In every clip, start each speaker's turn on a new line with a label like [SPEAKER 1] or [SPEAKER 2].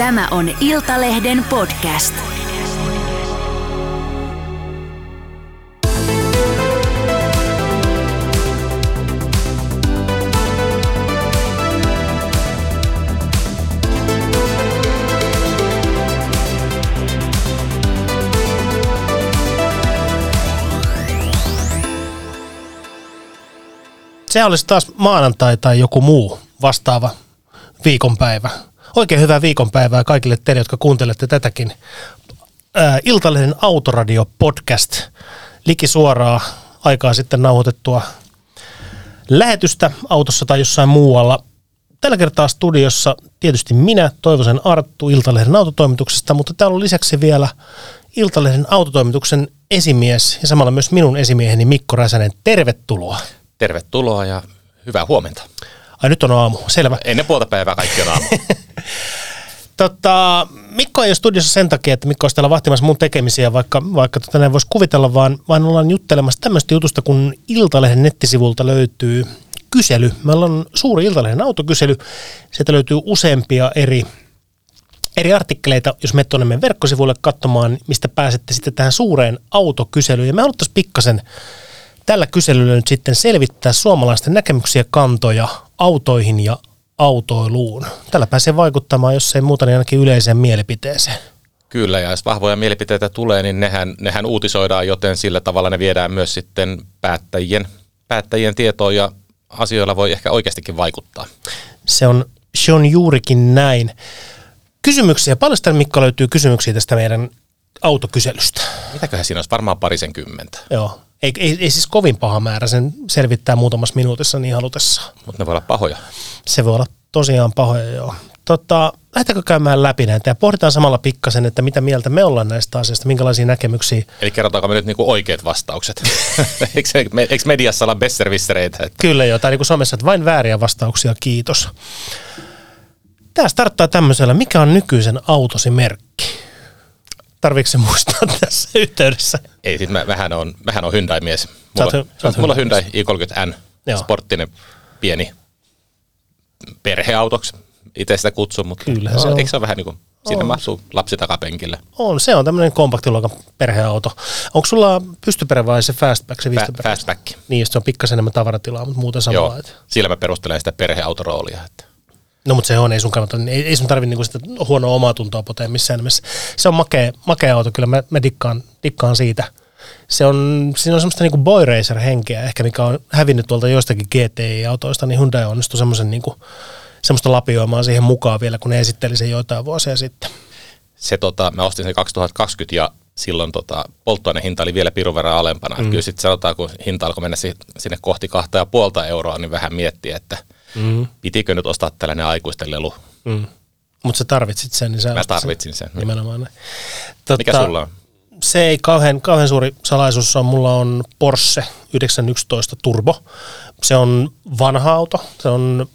[SPEAKER 1] Tämä on Iltalehden podcast.
[SPEAKER 2] Se olisi taas maanantai tai joku muu vastaava viikonpäivä. Oikein hyvää viikonpäivää kaikille teille, jotka kuuntelette tätäkin. Iltalehden Autoradio podcast. Liki suoraa aikaa sitten nauhoitettua lähetystä autossa tai jossain muualla. Tällä kertaa studiossa tietysti minä, Toivosen Arttu Iltalehden autotoimituksesta, mutta täällä on lisäksi vielä Iltalehden autotoimituksen esimies ja samalla myös minun esimieheni Mikko Räsänen. Tervetuloa.
[SPEAKER 3] Tervetuloa ja hyvää huomenta.
[SPEAKER 2] Ai nyt on aamu, selvä.
[SPEAKER 3] Ennen puolta päivää kaikki on aamu.
[SPEAKER 2] Tota, Mikko ei ole studiossa sen takia, että Mikko olisi täällä vahtimassa mun tekemisiä, vaikka, vaikka tota näin voisi kuvitella, vaan, vaan ollaan juttelemassa tämmöistä jutusta, kun Iltalehden nettisivulta löytyy kysely. Meillä on suuri Iltalehden autokysely. Sieltä löytyy useampia eri, eri artikkeleita, jos menet tuonne meidän verkkosivuille katsomaan, mistä pääsette sitten tähän suureen autokyselyyn. Ja me haluttaisiin pikkasen tällä kyselyllä nyt sitten selvittää suomalaisten näkemyksiä kantoja autoihin ja autoiluun. Tällä pääsee vaikuttamaan, jos ei muuta, niin ainakin yleiseen mielipiteeseen.
[SPEAKER 3] Kyllä, ja jos vahvoja mielipiteitä tulee, niin nehän, nehän uutisoidaan, joten sillä tavalla ne viedään myös sitten päättäjien, päättäjien tietoon ja asioilla voi ehkä oikeastikin vaikuttaa.
[SPEAKER 2] Se on, se on juurikin näin. Kysymyksiä. Paljon täällä Mikko löytyy kysymyksiä tästä meidän autokyselystä?
[SPEAKER 3] Mitäköhän siinä olisi? Varmaan parisen kymmentä.
[SPEAKER 2] Joo. Ei, ei, ei siis kovin paha määrä, sen selvittää muutamassa minuutissa niin halutessa.
[SPEAKER 3] Mutta ne voi olla pahoja.
[SPEAKER 2] Se voi olla tosiaan pahoja, joo. Tota, lähdetäänkö käymään läpi näitä ja pohditaan samalla pikkasen, että mitä mieltä me ollaan näistä asioista, minkälaisia näkemyksiä.
[SPEAKER 3] Eli kerrotaanko me nyt niinku oikeat vastaukset? eikö, eikö mediassa olla besservissereitä? Että...
[SPEAKER 2] Kyllä joo, tai niin kuin somessa, että vain vääriä vastauksia, kiitos. Tämä starttaa tämmöisellä, mikä on nykyisen autosi merkki? Tarviiko se muistaa tässä yhteydessä?
[SPEAKER 3] Ei, siis mä, mähän on, mähän on Hyundai-mies.
[SPEAKER 2] Oot
[SPEAKER 3] Mulla,
[SPEAKER 2] sä oot
[SPEAKER 3] mulla on
[SPEAKER 2] Hyundai
[SPEAKER 3] Hyundai i30N,
[SPEAKER 2] Joo.
[SPEAKER 3] sporttinen pieni perheautoksi. Itse sitä kutsun, mutta
[SPEAKER 2] Kyllähän se on.
[SPEAKER 3] eikö se ole vähän niin kuin, siinä mahtuu lapsi takapenkille.
[SPEAKER 2] On, se on tämmöinen kompaktiluokan perheauto. Onko sulla pystyperä vai se fastback, se
[SPEAKER 3] Fa- fastback.
[SPEAKER 2] Niin, se on pikkasen enemmän tavaratilaa, mutta muuten
[SPEAKER 3] Joo,
[SPEAKER 2] samalla. että-
[SPEAKER 3] sillä mä perustelen sitä perheautoroolia. Että.
[SPEAKER 2] No mutta se on, ei sun kannata, ei, ei sun tarvi niinku sitä huonoa omaa tuntoa potea missään nimessä. Se on makea, makea auto, kyllä mä, mä dikkaan, dikkaan siitä. Se on, siinä on semmoista niinku boy racer henkeä ehkä, mikä on hävinnyt tuolta joistakin GTI-autoista, niin Hyundai onnistui semmoisen niinku, semmoista lapioimaan siihen mukaan vielä, kun ne esitteli sen joitain vuosia sitten.
[SPEAKER 3] Se, tota, mä ostin sen 2020 ja silloin tota, polttoainehinta oli vielä pirun verran alempana. Mm. Kyllä sitten sanotaan, kun hinta alkoi mennä si- sinne kohti kahta ja puolta euroa, niin vähän miettiä, että
[SPEAKER 2] Mm.
[SPEAKER 3] pitikö nyt ostaa tällainen aikuisten lelu.
[SPEAKER 2] Mm. Mutta sä tarvitsit sen, niin sä
[SPEAKER 3] Mä
[SPEAKER 2] ostit sen.
[SPEAKER 3] tarvitsin sen.
[SPEAKER 2] Nimenomaan näin. Totta,
[SPEAKER 3] Mikä sulla on?
[SPEAKER 2] Se ei kauhean, kauhean suuri salaisuus on. Mulla on Porsche 911 Turbo. Se on vanha auto. Se on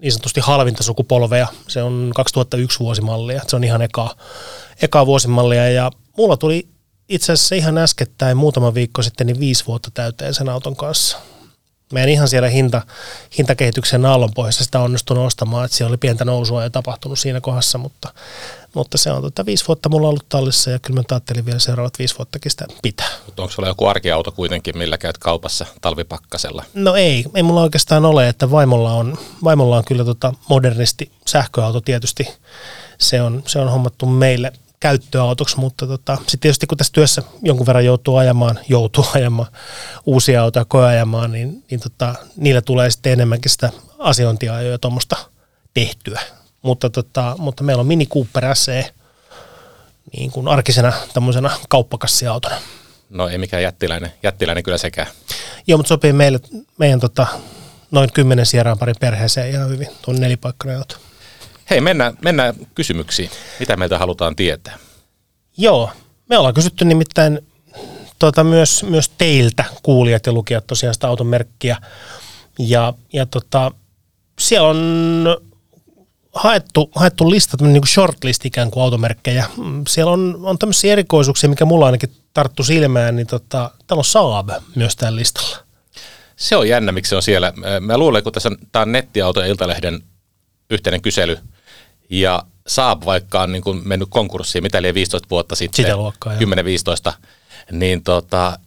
[SPEAKER 2] niin sanotusti halvinta sukupolvea. Se on 2001 vuosimallia. Se on ihan eka, eka vuosimallia. Ja mulla tuli itse asiassa ihan äskettäin muutama viikko sitten niin viisi vuotta täyteen sen auton kanssa. En ihan siellä hinta, hintakehityksen aallonpohjassa sitä onnistunut ostamaan, että siellä oli pientä nousua jo tapahtunut siinä kohdassa, mutta, mutta se on tota, viisi vuotta mulla ollut tallissa ja kyllä mä ajattelin vielä seuraavat viisi vuottakin sitä pitää.
[SPEAKER 3] Mutta onko sulla joku arkiauto kuitenkin, millä käyt kaupassa talvipakkasella?
[SPEAKER 2] No ei, ei mulla oikeastaan ole, että vaimolla on, vaimolla on kyllä tota modernisti sähköauto tietysti. Se on, se on hommattu meille käyttöautoksi, mutta tota, sitten tietysti kun tässä työssä jonkun verran joutuu ajamaan, joutuu ajamaan uusia autoja koeajamaan, niin, niin tota, niillä tulee sitten enemmänkin sitä asiointia ja tuommoista tehtyä. Mutta, tota, mutta meillä on Mini Cooper SE niin kuin arkisena tämmöisenä kauppakassiautona.
[SPEAKER 3] No ei mikään jättiläinen, jättiläinen kyllä sekään.
[SPEAKER 2] Joo, mutta sopii meille, meidän tota, noin kymmenen sieraan parin perheeseen ihan hyvin, tuon nelipaikkainen auto.
[SPEAKER 3] Hei, mennään, mennään kysymyksiin. Mitä meiltä halutaan tietää?
[SPEAKER 2] Joo, me ollaan kysytty nimittäin tota, myös, myös teiltä, kuulijat ja lukijat tosiaan sitä auton merkkiä. Ja, ja tota, siellä on haettu, haettu lista, tämmöinen niin kuin shortlist ikään kuin automerkkejä. Mm, Siellä on, on tämmöisiä erikoisuuksia, mikä mulla ainakin tarttu silmään, niin tota, täällä on Saab myös tällä listalla.
[SPEAKER 3] Se on jännä, miksi se on siellä. Mä luulen, kun tässä on, tämä on nettiauto ja Iltalehden yhteinen kysely, ja Saab, vaikka on niin kuin mennyt konkurssiin, mitä eli 15 vuotta sitten,
[SPEAKER 2] Sitä luokkaa, joo.
[SPEAKER 3] 10-15, niin tota,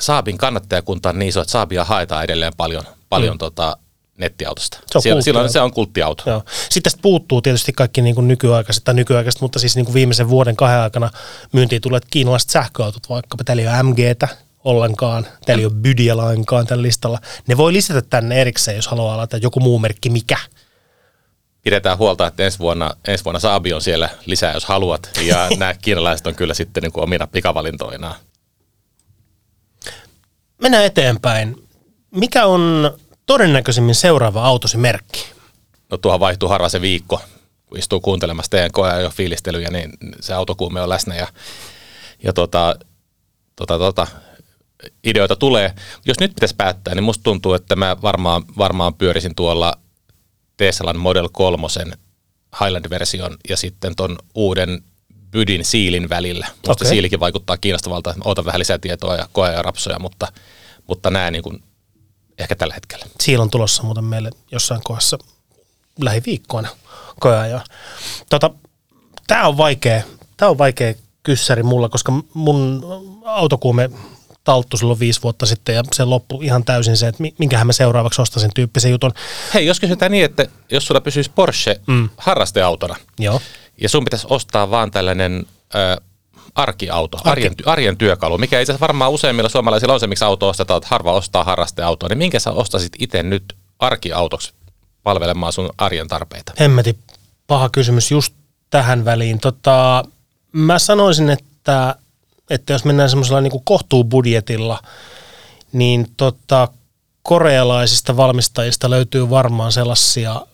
[SPEAKER 3] Saabin kannattajakunta on niin iso, että Saabia haetaan edelleen paljon, paljon mm. tota, nettiautosta.
[SPEAKER 2] Se on
[SPEAKER 3] Siellä, silloin se on kulttiauto.
[SPEAKER 2] Joo. Sitten tästä puuttuu tietysti kaikki niin kuin nykyaikaiset, tai nykyaikaiset, mutta siis niin kuin viimeisen vuoden kahden aikana myyntiin tulleet kiinalaiset sähköautot, vaikkapa täällä ei ole MGtä ollenkaan, täällä ei ole Bydia lainkaan tällä listalla. Ne voi lisätä tänne erikseen, jos haluaa laittaa joku muu merkki mikä.
[SPEAKER 3] Pidetään huolta, että ensi vuonna, ensi vuonna Saabi on siellä lisää, jos haluat. Ja nämä kiinalaiset on kyllä sitten niin kuin omina pikavalintoinaan.
[SPEAKER 2] Mennään eteenpäin. Mikä on todennäköisimmin seuraava autosi merkki?
[SPEAKER 3] No tuohon vaihtuu harva se viikko, kun istuu kuuntelemassa teidän koja jo fiilistelyjä, niin se autokuume on läsnä ja, ja tota, tota, tota, ideoita tulee. Jos nyt pitäisi päättää, niin musta tuntuu, että mä varmaan, varmaan pyörisin tuolla Teslan Model 3 Highland-version ja sitten ton uuden Bydin siilin välillä. Musta okay. siilikin vaikuttaa kiinnostavalta. Otan vähän lisätietoa ja koe ja rapsoja, mutta, mutta nämä niin kuin ehkä tällä hetkellä.
[SPEAKER 2] Siellä on tulossa muuten meille jossain kohdassa lähiviikkoina koeajoa. Tota, tämä on vaikea, tää on vaikea kyssäri mulla, koska mun autokuume talttu silloin viisi vuotta sitten ja se loppui ihan täysin se, että mi- minkähän mä seuraavaksi ostaisin tyyppisen jutun.
[SPEAKER 3] Hei, jos kysytään niin, että jos sulla pysyisi Porsche mm. harrasteautona,
[SPEAKER 2] Joo.
[SPEAKER 3] ja sun pitäisi ostaa vaan tällainen ö, arkiauto, Arki. arjen, arjen työkalu, mikä itse asiassa varmaan useimmilla suomalaisilla on se, miksi auto ostetaan, että harva ostaa harrasteautoa, niin minkä sä ostasit itse nyt arkiautoksi palvelemaan sun arjen tarpeita?
[SPEAKER 2] Hemmeti, paha kysymys just tähän väliin. Tota, mä sanoisin, että, että jos mennään semmoisella niin kohtuubudjetilla, niin tota, korealaisista valmistajista löytyy varmaan sellaisia,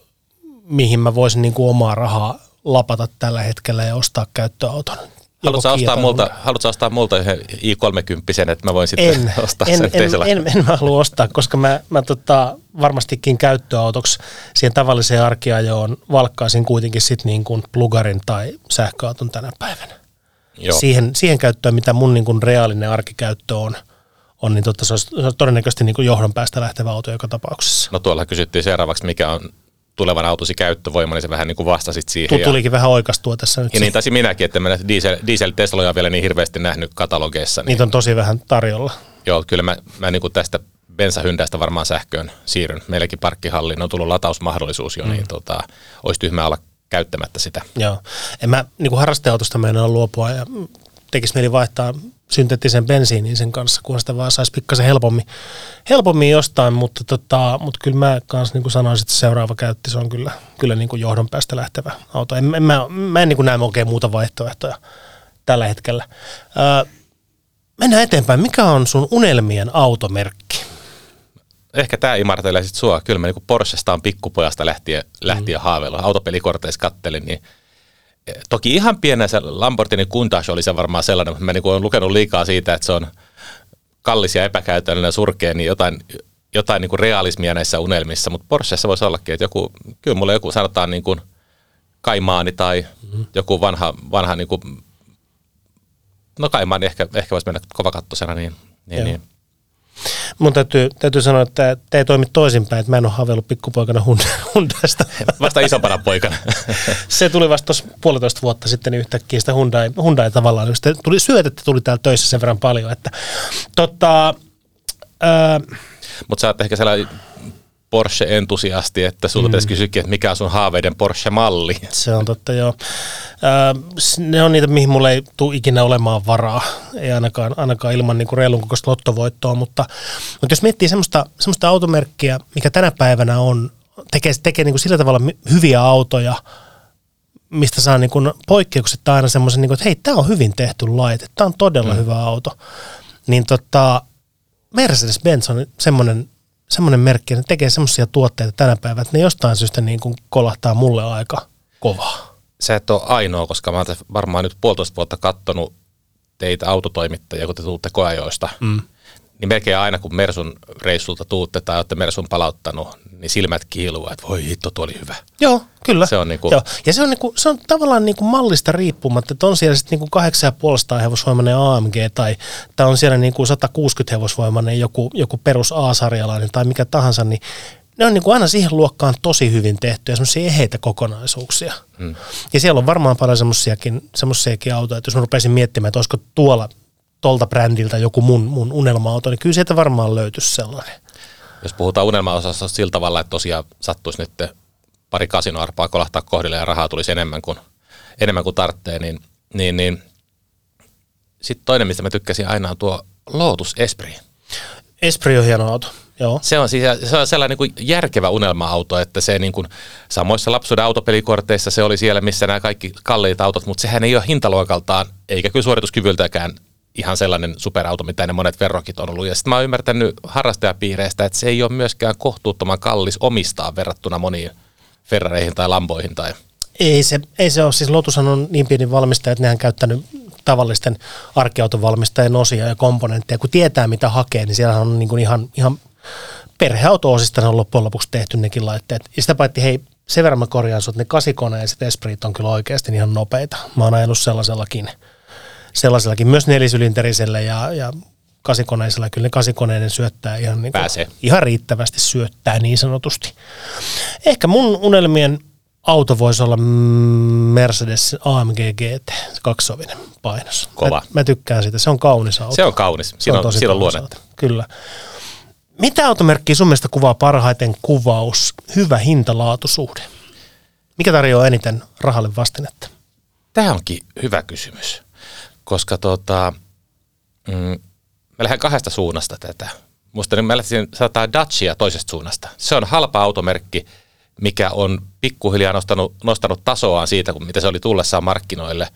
[SPEAKER 2] mihin mä voisin niin kuin omaa rahaa lapata tällä hetkellä ja ostaa käyttöauton.
[SPEAKER 3] Haluatko ostaa, multa, haluatko ostaa multa yhden i30, että mä voin sitten
[SPEAKER 2] En,
[SPEAKER 3] ostaa
[SPEAKER 2] en,
[SPEAKER 3] sen
[SPEAKER 2] en,
[SPEAKER 3] Tesla?
[SPEAKER 2] en, en, mä halua ostaa, koska mä, mä tota, varmastikin käyttöautoksi siihen tavalliseen arkiajoon valkkaisin kuitenkin sit niin kuin plugarin tai sähköauton tänä päivänä.
[SPEAKER 3] Joo.
[SPEAKER 2] Siihen, siihen käyttöön, mitä mun niin kuin reaalinen arkikäyttö on, on niin totta, se olisi, se olisi todennäköisesti niin kuin johdon päästä lähtevä auto joka tapauksessa.
[SPEAKER 3] No tuolla kysyttiin seuraavaksi, mikä on tulevan autosi käyttövoima, niin se vähän niin kuin vastasit siihen.
[SPEAKER 2] Tu-
[SPEAKER 3] ja-
[SPEAKER 2] Tulikin vähän oikastua tässä nyt.
[SPEAKER 3] Ja niin taisin minäkin, että mä diesel, diesel Tesloja vielä niin hirveästi nähnyt katalogeissa. Niin,
[SPEAKER 2] Niitä on tosi vähän tarjolla.
[SPEAKER 3] Joo, kyllä mä, mä niin kuin tästä bensahyndäistä varmaan sähköön siirryn. Meilläkin parkkihalliin on tullut latausmahdollisuus jo, mm. niin tota, olisi tyhmää olla käyttämättä sitä.
[SPEAKER 2] Joo. En mä niin kuin harrasteautosta meinaa luopua ja tekisi mieli vaihtaa synteettisen bensiinin sen kanssa, kun sitä vaan saisi pikkasen helpommin, helpommin jostain, mutta, tota, mutta kyllä mä kanssa niin sanoisin, että seuraava käytti, se on kyllä, kyllä niin kuin johdon päästä lähtevä auto. En, en, mä, mä en niin kuin näe oikein muuta vaihtoehtoja tällä hetkellä. Öö, mennään eteenpäin. Mikä on sun unelmien automerkki?
[SPEAKER 3] Ehkä tämä imartelee sitten sua. Kyllä mä niin Porschesta on pikkupojasta lähtien, lähtien mm. haaveillut. Autopelikorteissa kattelin, niin eh, toki ihan pienä se Lamborghini Countach oli se varmaan sellainen, mutta mä niin olen lukenut liikaa siitä, että se on kallis ja epäkäytännöllinen surkea, niin jotain, jotain niin kuin realismia näissä unelmissa, mutta Porschessa voisi ollakin, että joku, kyllä mulle joku sanotaan niin kuin Kaimaani tai mm-hmm. joku vanha, vanha niin kuin, no Kaimaani ehkä, ehkä voisi mennä kovakattosena, niin, niin,
[SPEAKER 2] Joo.
[SPEAKER 3] niin.
[SPEAKER 2] Mun täytyy, täytyy sanoa, että te ei toimi toisinpäin, että mä en ole haaveillut pikkupoikana Hyundaista.
[SPEAKER 3] Vasta isompana poikana.
[SPEAKER 2] se tuli vasta tuossa puolitoista vuotta sitten niin yhtäkkiä sitä Hyundai, Hyundai tavallaan. Sitä tuli, syötettä tuli täällä töissä sen verran paljon, että tota,
[SPEAKER 3] Mutta sä oot ehkä sellainen Porsche-entusiasti, että sulta mm. pitäisi kysyäkin, että mikä on sun haaveiden Porsche-malli.
[SPEAKER 2] se on totta joo. S- ne on niitä, mihin mulla ei tule ikinä olemaan varaa, ei ainakaan, ainakaan ilman niinku reilun kokoista lottovoittoa, mutta, mutta jos miettii semmoista, semmoista automerkkiä, mikä tänä päivänä on, tekee, tekee niinku sillä tavalla hyviä autoja, mistä saa niin kuin poikkeuksetta aina semmoisen, niin kuin, että hei, tämä on hyvin tehty laite, tämä on todella mm. hyvä auto. Niin tota, Mercedes-Benz on semmoinen, semmoinen merkki, että ne tekee semmoisia tuotteita tänä päivänä, että ne jostain syystä niin kuin kolahtaa mulle aika kovaa.
[SPEAKER 3] Sä et ole ainoa, koska mä oon varmaan nyt puolitoista vuotta kattonut teitä autotoimittajia, kun te tuutte koajoista. Mm. Niin melkein aina, kun Mersun reissulta tuutte tai olette Mersun palauttanut, niin silmät kiiluu, että voi hitto, tuo oli hyvä.
[SPEAKER 2] Joo, kyllä.
[SPEAKER 3] Se on niinku-
[SPEAKER 2] Joo. Ja se on, niinku, se on tavallaan niinku mallista riippumatta, että on siellä sitten niinku 8,5 hevosvoimainen AMG tai, tai on siellä niinku 160 hevosvoimainen joku, joku perus A-sarjalainen tai mikä tahansa, niin ne on niin kuin aina siihen luokkaan tosi hyvin tehtyjä, semmoisia eheitä kokonaisuuksia. Hmm. Ja siellä on varmaan paljon semmoisiakin, semmoisiakin autoja, että jos mä rupeaisin miettimään, että olisiko tuolla tolta brändiltä joku mun, mun unelma-auto, niin kyllä sieltä varmaan löytyisi sellainen.
[SPEAKER 3] Jos puhutaan unelma-osasta sillä tavalla, että tosiaan sattuisi nyt pari kasinoarpaa kolahtaa kohdille ja rahaa tulisi enemmän kuin, enemmän kuin tarvitsee, niin, niin, niin sitten toinen, mistä mä tykkäsin aina on tuo Lotus Esprit.
[SPEAKER 2] Esprit on hieno auto. Joo.
[SPEAKER 3] Se on, siis, se on sellainen niin kuin järkevä unelma-auto, että se niin kuin, samoissa lapsuuden autopelikorteissa se oli siellä, missä nämä kaikki kalliit autot, mutta sehän ei ole hintaluokaltaan, eikä kyllä suorituskyvyltäkään ihan sellainen superauto, mitä ne monet verrokit on ollut. Ja sitten mä oon ymmärtänyt harrastajapiireistä, että se ei ole myöskään kohtuuttoman kallis omistaa verrattuna moniin Ferrareihin tai Lamboihin tai
[SPEAKER 2] ei se, ei se ole. Siis Lotushan on niin pieni valmistaja, että nehän käyttänyt tavallisten arkkiautovalmistajien osia ja komponentteja. Kun tietää, mitä hakee, niin siellä on niin kuin ihan, ihan perheauto-osista on loppujen lopuksi tehty nekin laitteet. Ja sitä paitsi, hei, sen verran mä korjaan sut, ne kasikone ja sitten Esprit on kyllä oikeasti ihan nopeita. Mä oon ajanut sellaisellakin, sellaisellakin myös nelisylinterisellä ja, ja kasikoneisella. Kyllä ne kasikoneiden syöttää ihan, niin kuin, ihan riittävästi syöttää niin sanotusti. Ehkä mun unelmien auto voisi olla Mercedes AMG GT, kaksovinen painos.
[SPEAKER 3] Kova.
[SPEAKER 2] Mä, mä tykkään siitä, se on kaunis auto.
[SPEAKER 3] Se on kaunis, siinä on, on, siinä on luonnetta.
[SPEAKER 2] Kyllä. Mitä automerkkiä sun mielestä kuvaa parhaiten kuvaus, hyvä hinta-laatusuhde? Mikä tarjoaa eniten rahalle vastinetta?
[SPEAKER 3] Tämä onkin hyvä kysymys, koska tota, mm, mä lähden kahdesta suunnasta tätä. Musta niin mä lähtisin saattaa Dacia toisesta suunnasta. Se on halpa automerkki, mikä on pikkuhiljaa nostanut, nostanut tasoaan siitä, kun mitä se oli tullessaan markkinoille.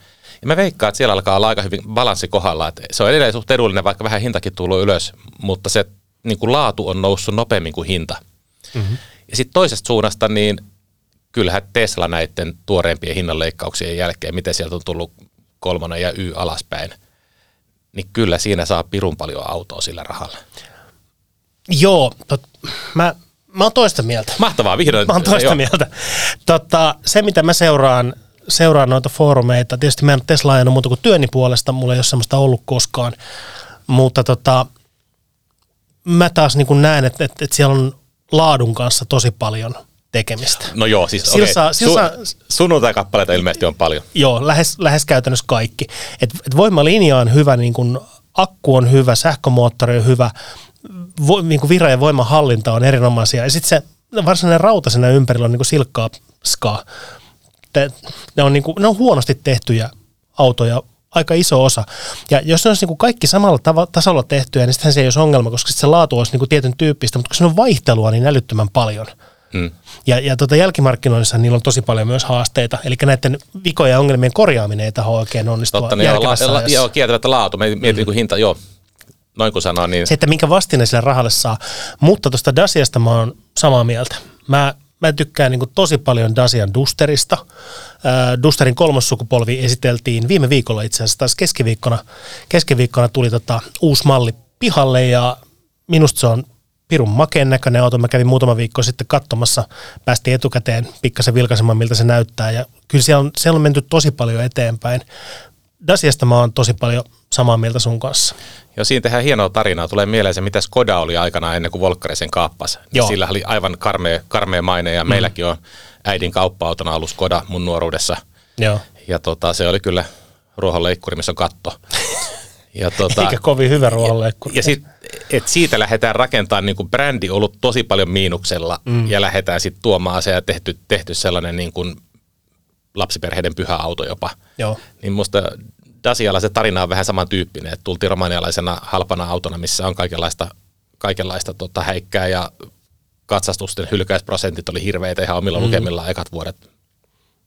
[SPEAKER 3] Ja mä veikkaan, että siellä alkaa olla aika hyvin balanssi kohdalla. Että se on edelleen suht edullinen, vaikka vähän hintakin tullut ylös, mutta se niin kuin laatu on noussut nopeammin kuin hinta. Mm-hmm. Ja sitten toisesta suunnasta, niin kyllähän Tesla näiden tuoreempien hinnanleikkauksien jälkeen, miten sieltä on tullut kolmonen ja Y alaspäin, niin kyllä siinä saa pirun paljon autoa sillä rahalla.
[SPEAKER 2] Joo, tot, mä, mä oon toista mieltä.
[SPEAKER 3] Mahtavaa, vihdoin.
[SPEAKER 2] Mä oon toista joo. mieltä. Tota, se, mitä mä seuraan, seuraan noita foorumeita, tietysti mä en Tesla ajanut muuta kuin työni puolesta, mulla ei ole semmoista ollut koskaan, mutta tota, mä taas niin näen, että, että, että siellä on laadun kanssa tosi paljon tekemistä.
[SPEAKER 3] No joo, siis okay. saa, Su- saa, sunnuntai-kappaleita ilmeisesti on paljon.
[SPEAKER 2] Joo, lähes, lähes käytännössä kaikki. Et, et voimalinja on hyvä, niin kun akku on hyvä, sähkömoottori on hyvä, vo, niin vira- ja voimahallinta on erinomaisia. Ja sitten se varsinainen rauta siinä ympärillä on niin silkkaa skaa. Ne on, niin kuin, ne on huonosti tehtyjä autoja, aika iso osa. Ja jos ne olisi niin kuin kaikki samalla tav- tasolla tehtyjä, niin sitten se ei olisi ongelma, koska se laatu olisi niin kuin tietyn tyyppistä, mutta kun se on vaihtelua niin älyttömän paljon. Hmm. Ja, ja tota jälkimarkkinoinnissa niillä on tosi paljon myös haasteita, eli näiden vikojen ja ongelmien korjaaminen ei tähän oikein onnistua Totta, niin joo, la, la,
[SPEAKER 3] joo, kieltämättä laatu, mietin mm. hinta, joo, noin kuin sanoo, niin...
[SPEAKER 2] Se, että minkä vastine sille rahalle saa. Mutta tuosta Dasiasta mä oon samaa mieltä. Mä, mä tykkään niin tosi paljon Dasian Dusterista. Äh, Dusterin kolmas sukupolvi esiteltiin viime viikolla itse asiassa taas keskiviikkona. Keskiviikkona tuli tota uusi malli pihalle ja minusta se on pirun makeen näköinen auto. Mä kävin muutama viikko sitten katsomassa, päästiin etukäteen pikkasen vilkaisemaan, miltä se näyttää. Ja kyllä siellä on, siellä on menty tosi paljon eteenpäin. Dasiasta mä oon tosi paljon samaa mieltä sun kanssa.
[SPEAKER 3] Joo, siinä tehdään hienoa tarinaa. Tulee mieleen se, mitä Skoda oli aikana ennen kuin Volkkari sen kaappasi. Joo. Sillä oli aivan karmea, karmea maine ja mm. meilläkin on äidin kauppa-autona ollut Skoda mun nuoruudessa.
[SPEAKER 2] Joo.
[SPEAKER 3] Ja tota, se oli kyllä ruohonleikkuri, missä on katto.
[SPEAKER 2] Ja tota, Eikä kovin hyvä ruohonleikkuri.
[SPEAKER 3] Ja, ja sit, et siitä lähdetään rakentamaan, niin kuin brändi ollut tosi paljon miinuksella mm. ja lähdetään sitten tuomaan se ja tehty, tehty sellainen niin kuin lapsiperheiden pyhä auto jopa.
[SPEAKER 2] Joo.
[SPEAKER 3] Niin musta Dasialla se tarina on vähän samantyyppinen, että tultiin romanialaisena halpana autona, missä on kaikenlaista, kaikenlaista tota, häikkää ja katsastusten hylkäysprosentit oli hirveitä ihan omilla mm. lukemillaan ekat vuodet.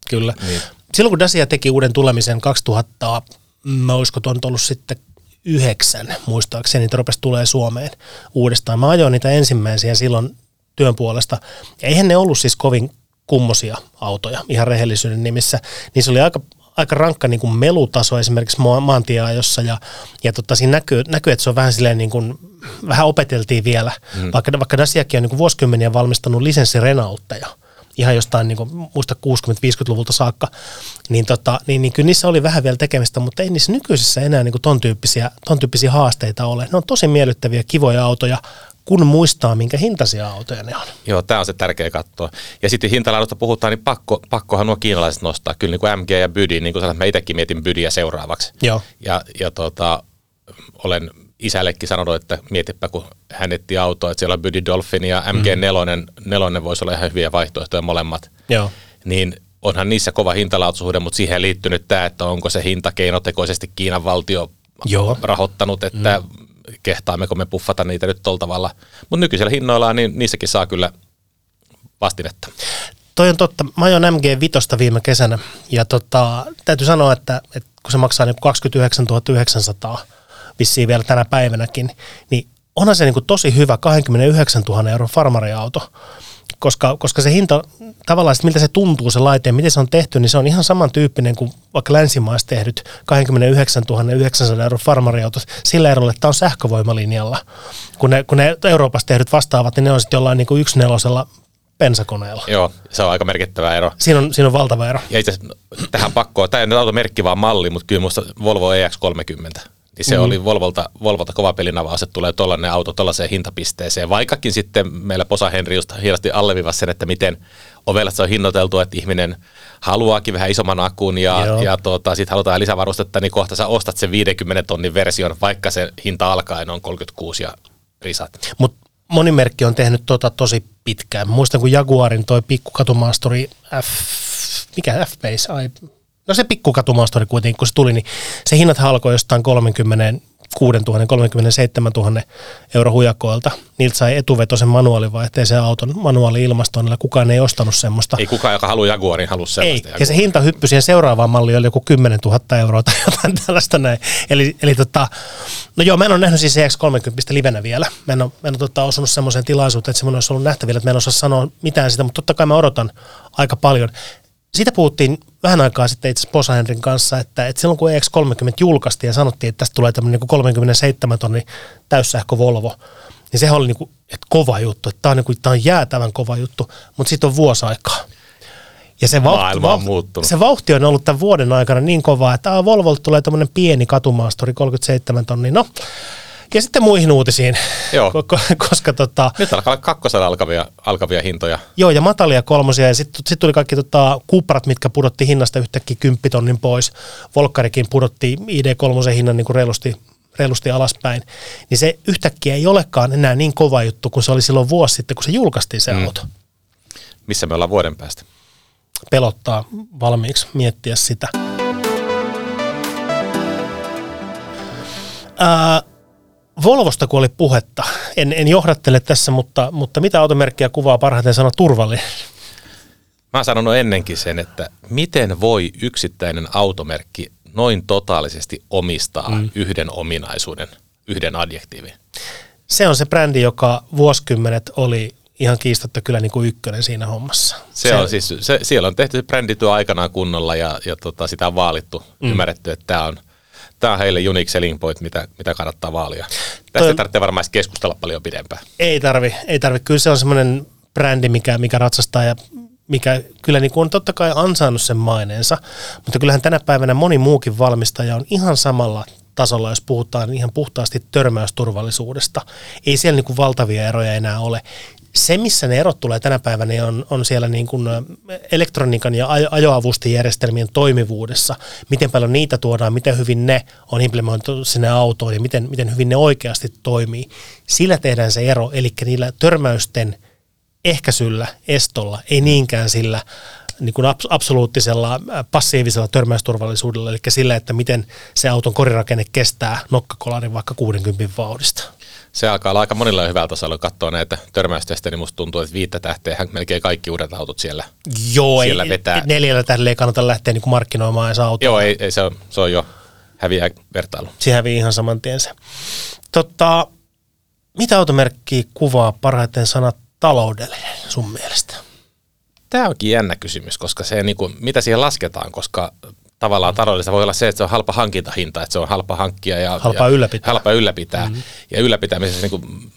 [SPEAKER 2] Kyllä. Niin. Silloin kun Dacia teki uuden tulemisen 2000, mä olisiko tuon ollut sitten yhdeksän, muistaakseni, niitä rupesi tulee Suomeen uudestaan. Mä ajoin niitä ensimmäisiä silloin työn puolesta. Ja eihän ne ollut siis kovin kummosia autoja ihan rehellisyyden nimissä. Niissä oli aika, aika rankka niin kuin melutaso esimerkiksi maantieajossa ja, ja tota, siinä näkyy, näkyy, että se on vähän silleen niin kuin, vähän opeteltiin vielä, mm. vaikka, vaikka Daciakin on niin kuin vuosikymmeniä valmistanut lisenssirenautteja, ihan jostain niin kuin, muista 60-50-luvulta saakka, niin, tota, niin, niin kyllä niissä oli vähän vielä tekemistä, mutta ei niissä nykyisissä enää niin kuin ton, tyyppisiä, ton tyyppisiä haasteita ole. Ne on tosi miellyttäviä, kivoja autoja, kun muistaa, minkä hintaisia autoja ne on.
[SPEAKER 3] Joo, tämä on se tärkeä katsoa. Ja sitten hintalaadusta puhutaan, niin pakko, pakkohan nuo kiinalaiset nostaa. Kyllä niin kuin MG ja Bydi, niin kuin sanoin, mä itsekin mietin Bydiä seuraavaksi.
[SPEAKER 2] Joo.
[SPEAKER 3] Ja, ja tota, olen isällekin sanonut, että mietipä, kun hän etti autoa, että siellä on Bydi Dolphin ja MG4, mm. nelonen voisi olla ihan hyviä vaihtoehtoja molemmat.
[SPEAKER 2] Joo.
[SPEAKER 3] Niin onhan niissä kova hintalaatuisuhde, mutta siihen liittynyt tämä, että onko se hinta keinotekoisesti Kiinan valtio
[SPEAKER 2] Joo.
[SPEAKER 3] rahoittanut, että mm. kehtaammeko me puffata niitä nyt tuolla tavalla. Mutta nykyisellä hinnoilla niin niissäkin saa kyllä vastinetta.
[SPEAKER 2] Toi on totta. Mä ajoin MG5 viime kesänä ja tota, täytyy sanoa, että, että kun se maksaa niin 29 900 vissiin vielä tänä päivänäkin, niin onhan se niin kuin tosi hyvä 29 000 euron farmariauto koska, koska se hinta, tavallaan miltä se tuntuu se laite miten se on tehty, niin se on ihan samantyyppinen kuin vaikka länsimaissa tehdyt 29 900 euron farmariautot sillä erolla, että tämä on sähkövoimalinjalla. Kun ne, kun ne Euroopassa tehdyt vastaavat, niin ne on sitten jollain niin kuin yksi nelosella pensakoneella.
[SPEAKER 3] Joo, se on aika merkittävä ero.
[SPEAKER 2] Siinä on, siinä on valtava ero.
[SPEAKER 3] Ja itse tähän pakkoon, tämä ei nyt automerkki vaan malli, mutta kyllä minusta Volvo EX30 niin se mm. oli Volvolta, Volvolta kova pelinavaus, että tulee tuollainen auto tuollaiseen hintapisteeseen. Vaikkakin sitten meillä Posa Henri just hienosti alleviivasi sen, että miten ovella se on hinnoiteltu, että ihminen haluaakin vähän isomman akun ja, ja tuota, sitten halutaan lisävarustetta, niin kohta sä ostat sen 50 tonnin version, vaikka se hinta alkaen on 36 ja risat.
[SPEAKER 2] Mutta moni merkki on tehnyt tota tosi pitkään. Muistan, kun Jaguarin toi pikkukatumaasturi F, mikä ai No se pikkukatumaastori kuitenkin, kun se tuli, niin se hinnat halkoi jostain 30 6 000, 37 000 euro hujakoilta. Niiltä sai etuvetoisen manuaalivaihteisen auton manuaali-ilmastoinnilla. Kukaan ei ostanut semmoista.
[SPEAKER 3] Ei kukaan, joka haluaa Jaguarin, halua sellaista.
[SPEAKER 2] Ei. Ja se hinta hyppy siihen seuraavaan malliin oli joku 10 000 euroa tai jotain tällaista näin. Eli, eli tota, no joo, mä en ole nähnyt siis CX30 livenä vielä. Mä en ole, mä en ole tota, osunut semmoiseen tilaisuuteen, että semmoinen olisi ollut nähtävillä, että mä en osaa sanoa mitään sitä, mutta totta kai mä odotan aika paljon siitä puhuttiin vähän aikaa sitten itse Posa Henrin kanssa, että, että silloin kun EX30 julkaistiin ja sanottiin, että tästä tulee tämmöinen niin 37 tonni täyssähkö Volvo, niin sehän oli niin kuin, että kova juttu, että tämä on, niin kuin, tämä on jäätävän kova juttu, mutta sitten on vuosi aikaa. Ja se vauhti,
[SPEAKER 3] on muuttunut.
[SPEAKER 2] se vauhti on ollut tämän vuoden aikana niin kova, että Volvolta tulee tämmöinen pieni katumaastori, 37 tonni. No, ja sitten muihin uutisiin,
[SPEAKER 3] Joo.
[SPEAKER 2] koska tota...
[SPEAKER 3] Nyt alkaa olla kakkosella alkavia, alkavia hintoja.
[SPEAKER 2] Joo, ja matalia kolmosia, ja sitten sit tuli kaikki tota, Cuprat, mitkä pudotti hinnasta yhtäkkiä kymppitonnin pois. Volkkarikin pudotti ID3 hinnan niin kuin reilusti, reilusti alaspäin. Niin se yhtäkkiä ei olekaan enää niin kova juttu, kuin se oli silloin vuosi sitten, kun se julkaistiin se mm. auto.
[SPEAKER 3] Missä me ollaan vuoden päästä?
[SPEAKER 2] Pelottaa valmiiksi miettiä sitä. Ää, Volvosta kun oli puhetta, en, en johdattele tässä, mutta, mutta mitä automerkkiä kuvaa parhaiten sana turvallinen?
[SPEAKER 3] Mä oon sanonut ennenkin sen, että miten voi yksittäinen automerkki noin totaalisesti omistaa mm. yhden ominaisuuden, yhden adjektiivin?
[SPEAKER 2] Se on se brändi, joka vuosikymmenet oli ihan kiistatta kyllä niin kuin ykkönen siinä hommassa.
[SPEAKER 3] Se, se on siis, se, siellä on tehty brändityö aikanaan kunnolla ja, ja tota, sitä on vaalittu, mm. ymmärretty, että tämä on – tämä on heille unique selling point, mitä, mitä kannattaa vaalia. Tästä Toi, ei tarvitse varmaan keskustella paljon pidempään.
[SPEAKER 2] Ei tarvi, ei tarvi. Kyllä se on semmoinen brändi, mikä, mikä ratsastaa ja mikä kyllä niin kuin on totta kai ansainnut sen maineensa, mutta kyllähän tänä päivänä moni muukin valmistaja on ihan samalla tasolla, jos puhutaan ihan puhtaasti törmäysturvallisuudesta. Ei siellä niin kuin valtavia eroja enää ole se, missä ne erot tulee tänä päivänä, niin on, on siellä niin kuin elektroniikan ja ajoavustajärjestelmien toimivuudessa. Miten paljon niitä tuodaan, miten hyvin ne on implementoitu sinne autoon ja miten, miten hyvin ne oikeasti toimii. Sillä tehdään se ero, eli niillä törmäysten ehkäisyllä, estolla, ei niinkään sillä niin kuin absoluuttisella passiivisella törmäysturvallisuudella, eli sillä, että miten se auton korirakenne kestää nokkakolarin vaikka 60 vauhdista
[SPEAKER 3] se alkaa olla aika monilla hyvältä tasolla, katsoa näitä törmäystestejä, niin musta tuntuu, että viittä tähteä melkein kaikki uudet autot siellä,
[SPEAKER 2] Joo,
[SPEAKER 3] siellä
[SPEAKER 2] ei,
[SPEAKER 3] vetää.
[SPEAKER 2] neljällä tähdellä ei kannata lähteä niin kuin markkinoimaan edes autoa.
[SPEAKER 3] Joo, ei, ei se, on, se on jo häviä vertailu.
[SPEAKER 2] Se hävii ihan saman tien se. Totta, mitä automerkkiä kuvaa parhaiten sana taloudellinen sun mielestä?
[SPEAKER 3] Tämä onkin jännä kysymys, koska se, niin kuin, mitä siihen lasketaan, koska tavallaan taloudellista voi olla se, että se on halpa hankintahinta, että se on halpa hankkia ja
[SPEAKER 2] halpa
[SPEAKER 3] ja
[SPEAKER 2] ylläpitää.
[SPEAKER 3] Halpa ylläpitää. Mm-hmm. Ja ylläpitämisessä niin kuin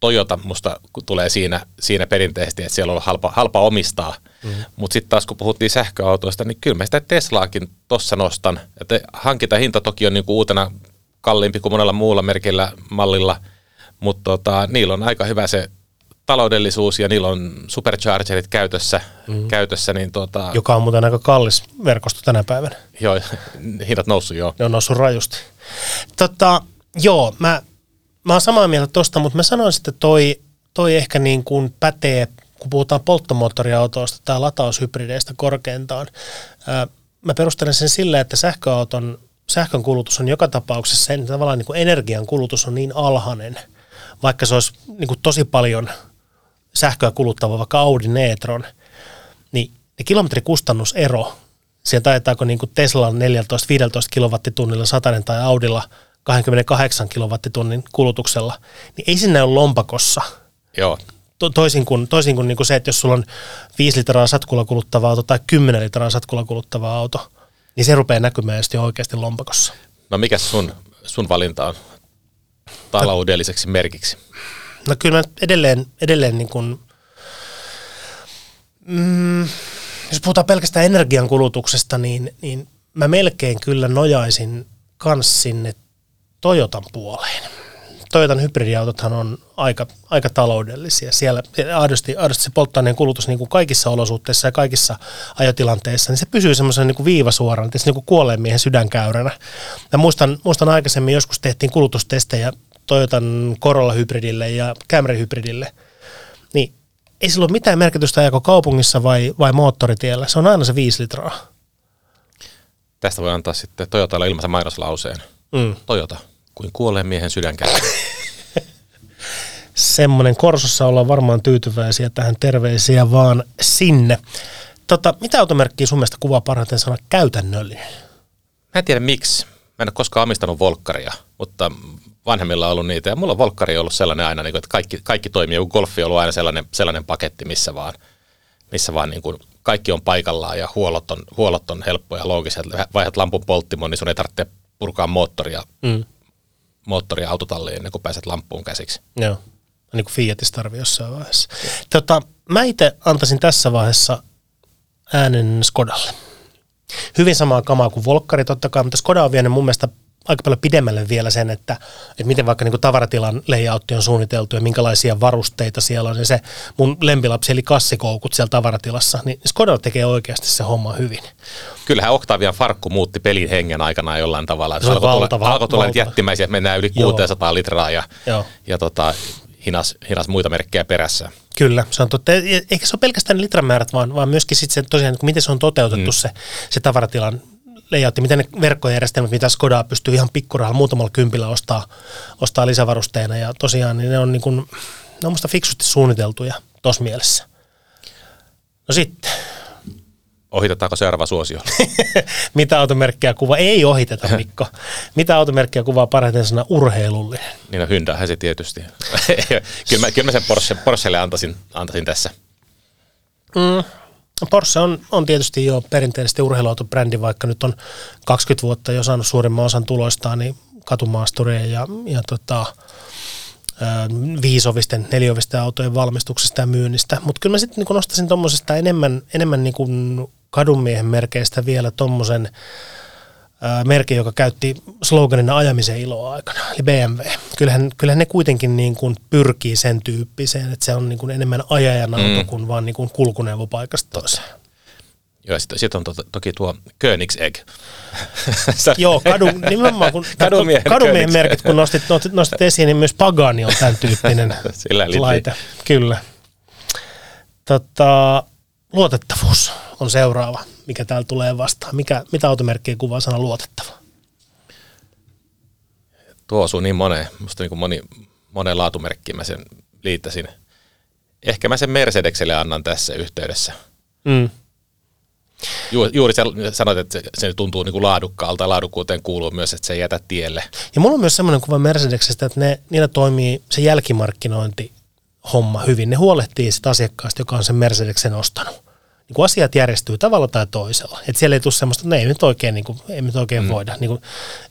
[SPEAKER 3] Toyota musta tulee siinä, siinä perinteisesti, että siellä on halpa, halpa omistaa. Mm-hmm. Mutta sitten taas kun puhuttiin sähköautoista, niin kyllä mä sitä Teslaakin tuossa nostan. Että hankintahinta toki on niin kuin uutena kalliimpi kuin monella muulla merkillä mallilla, Mutta tota, niillä on aika hyvä se taloudellisuus ja niillä on superchargerit käytössä, mm. käytössä niin tota,
[SPEAKER 2] Joka on muuten aika kallis verkosto tänä päivänä.
[SPEAKER 3] joo, hinnat noussut joo.
[SPEAKER 2] Ne on noussut rajusti. Tota, joo, mä, mä oon samaa mieltä tosta, mutta mä sanoisin, että toi, toi ehkä niin kuin pätee, kun puhutaan polttomoottoriautoista tai lataushybrideistä korkeintaan. Ää, mä perustelen sen sillä, että sähköauton sähkön kulutus on joka tapauksessa, sen tavallaan niin kuin energian kulutus on niin alhainen, vaikka se olisi niin kuin tosi paljon sähköä kuluttava, vaikka Audi e-tron, niin ne kilometrikustannusero, siellä taitaako niin kuin Teslan 14-15 kilowattitunnilla satanen tai Audilla 28 kilowattitunnin kulutuksella, niin ei sinne ole lompakossa.
[SPEAKER 3] Joo,
[SPEAKER 2] To- toisin kuin, toisin kuin, niin kuin se, että jos sulla on 5 litraa satkulla kuluttava auto tai 10 litraa satkulla kuluttava auto, niin se rupeaa näkymään jo oikeasti lompakossa.
[SPEAKER 3] no mikä sun, sun valinta on taloudelliseksi merkiksi?
[SPEAKER 2] No kyllä mä edelleen, edelleen niin kuin, mm, jos puhutaan pelkästään energiankulutuksesta, niin, niin mä melkein kyllä nojaisin kans sinne Toyotan puoleen. Toyotan hybridiautothan on aika, aika taloudellisia. Siellä aidosti, aidosti se polttoaineen kulutus niin kuin kaikissa olosuhteissa ja kaikissa ajotilanteissa, niin se pysyy semmoisen niin viivasuorana, niin kuin kuolleen miehen sydänkäyränä. Ja muistan, muistan aikaisemmin joskus tehtiin kulutustestejä Toyotan Corolla-hybridille ja Camry-hybridille, niin ei sillä ole mitään merkitystä ajako kaupungissa vai, vai moottoritiellä. Se on aina se viisi litraa.
[SPEAKER 3] Tästä voi antaa sitten Toyotalle ilmaisen mainoslauseen.
[SPEAKER 2] Mm.
[SPEAKER 3] Toyota, kuin kuolleen miehen sydänkäyrä.
[SPEAKER 2] Semmoinen Korsossa ollaan varmaan tyytyväisiä tähän terveisiä vaan sinne. Tota, mitä automerkkiä sun mielestä kuvaa parhaiten sana käytännöllinen?
[SPEAKER 3] Mä en tiedä miksi. Mä en ole koskaan omistanut volkkaria, mutta vanhemmilla on ollut niitä. Ja mulla on volkkari ollut sellainen aina, niin kuin, että kaikki, kaikki toimii. Joku golfi on ollut aina sellainen, sellainen paketti, missä vaan, missä vaan niin kuin kaikki on paikallaan ja huollot on, huollot on helppoja ja loogisia. Vaihdat lampun polttimoon, niin sun ei tarvitse purkaa moottoria,
[SPEAKER 2] Mm.
[SPEAKER 3] moottoria autotalliin ennen kuin pääset lampuun käsiksi.
[SPEAKER 2] Joo, niin kuin Fiatissa tarvii jossain vaiheessa. Tota, mä itse antaisin tässä vaiheessa äänen Skodalle. Hyvin samaa kamaa kuin Volkkari totta kai, mutta Skoda on vienyt mun mielestä aika paljon pidemmälle vielä sen, että, että miten vaikka niin tavaratilan layoutti on suunniteltu ja minkälaisia varusteita siellä on. Ja se mun lempilapsi eli kassikoukut siellä tavaratilassa, niin Skoda tekee oikeasti se homma hyvin.
[SPEAKER 3] Kyllähän Octavian farkku muutti pelin hengen aikana jollain tavalla.
[SPEAKER 2] Se on
[SPEAKER 3] alkoi tulla,
[SPEAKER 2] valtava-
[SPEAKER 3] alkoi tulla niitä
[SPEAKER 2] valtava.
[SPEAKER 3] jättimäisiä, että mennään yli
[SPEAKER 2] Joo.
[SPEAKER 3] 600 litraa ja,
[SPEAKER 2] Joo.
[SPEAKER 3] ja tota, hinas, hinas muita merkkejä perässä.
[SPEAKER 2] Kyllä, se on totta. Ja Eikä se ole pelkästään litramäärät, vaan, vaan myöskin sit se, tosiaan, miten se on toteutettu mm. se, se tavaratilan layoutti, miten ne verkkojärjestelmät, mitä Skoda pystyy ihan pikkurahalla muutamalla kympillä ostaa, ostaa lisävarusteina. Ja tosiaan niin ne on, niin kuin, ne on musta fiksusti suunniteltuja tuossa mielessä. No sitten,
[SPEAKER 3] Ohitetaanko seuraava suosio?
[SPEAKER 2] mitä automerkkiä kuvaa? Ei ohiteta, Mikko. Mitä automerkkiä kuvaa parhaiten sana urheilullinen?
[SPEAKER 3] niin no Hyundaihän se tietysti. kyllä, mä, kyllä mä sen Porsche, Porschelle antaisin, antaisin tässä.
[SPEAKER 2] Mm. Porsche on, on tietysti jo perinteisesti urheiluautobrändi, vaikka nyt on 20 vuotta jo saanut suurimman osan tuloistaan niin katumaastureja ja, ja tota, viisovisten, neliovisten autojen valmistuksesta ja myynnistä. Mutta kyllä mä sitten niin nostaisin tuommoisesta enemmän, enemmän niin kuin kadunmiehen merkeistä vielä tuommoisen merkin, joka käytti sloganina ajamisen iloa aikana, eli BMW. Kyllähän, kyllähän ne kuitenkin niin kuin pyrkii sen tyyppiseen, että se on niin kuin enemmän ajajan auto
[SPEAKER 3] Mm.
[SPEAKER 2] kuin vaan niin kuin kulkuneuvo paikasta toiseen.
[SPEAKER 3] Joo, sitten sit on to, toki tuo Königsegg. Se-
[SPEAKER 2] Joo, kadun, nimenomaan kun
[SPEAKER 3] kadunmiehen Königs.
[SPEAKER 2] merkit, kun nostit, nostit, nostit esiin, niin myös Pagani on tämän tyyppinen
[SPEAKER 3] Sillä
[SPEAKER 2] laite. Kyllä. Tota, luotettavuus on seuraava, mikä täällä tulee vastaan. Mikä, mitä automerkkiä kuvaa sana luotettava?
[SPEAKER 3] Tuo osuu niin moneen. Musta niin kuin moni, moneen laatumerkkiin mä sen liittäisin. Ehkä mä sen Mercedekselle annan tässä yhteydessä.
[SPEAKER 2] Mm.
[SPEAKER 3] Ju, juuri sanoit, että se, se tuntuu niin kuin laadukkaalta. Laadukkuuteen kuuluu myös, että se ei jätä tielle.
[SPEAKER 2] Ja mulla on myös semmoinen kuva Mercedeksestä, että ne, niillä toimii se jälkimarkkinointi homma hyvin. Ne huolehtii sitä asiakkaasta, joka on sen Mercedeksen ostanut. Niin kuin asiat järjestyy tavalla tai toisella. Et siellä ei tule semmoista, että ne ei nyt oikein, niin kuin, ei nyt oikein mm. voida. Niin kuin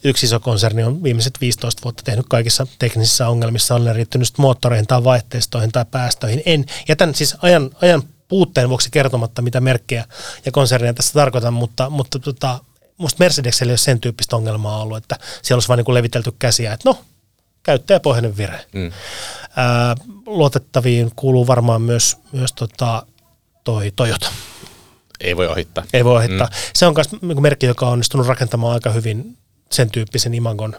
[SPEAKER 2] yksi iso konserni on viimeiset 15 vuotta tehnyt kaikissa teknisissä ongelmissa, on ne riittynyt moottoreihin tai vaihteistoihin tai päästöihin. En jätän siis ajan, ajan puutteen vuoksi kertomatta, mitä merkkejä ja konsernia tässä tarkoitan, mutta, mutta tota, musta Mercedesellä ei ole sen tyyppistä ongelmaa ollut, että siellä olisi vain niin levitelty käsiä, että no, käyttäjäpohjainen vire. Mm. Ää, luotettaviin kuuluu varmaan myös, myös tota, toi Toyota.
[SPEAKER 3] Ei voi ohittaa.
[SPEAKER 2] Ei voi ohittaa. Mm. Se on myös niinku merkki, joka on onnistunut rakentamaan aika hyvin sen tyyppisen imagon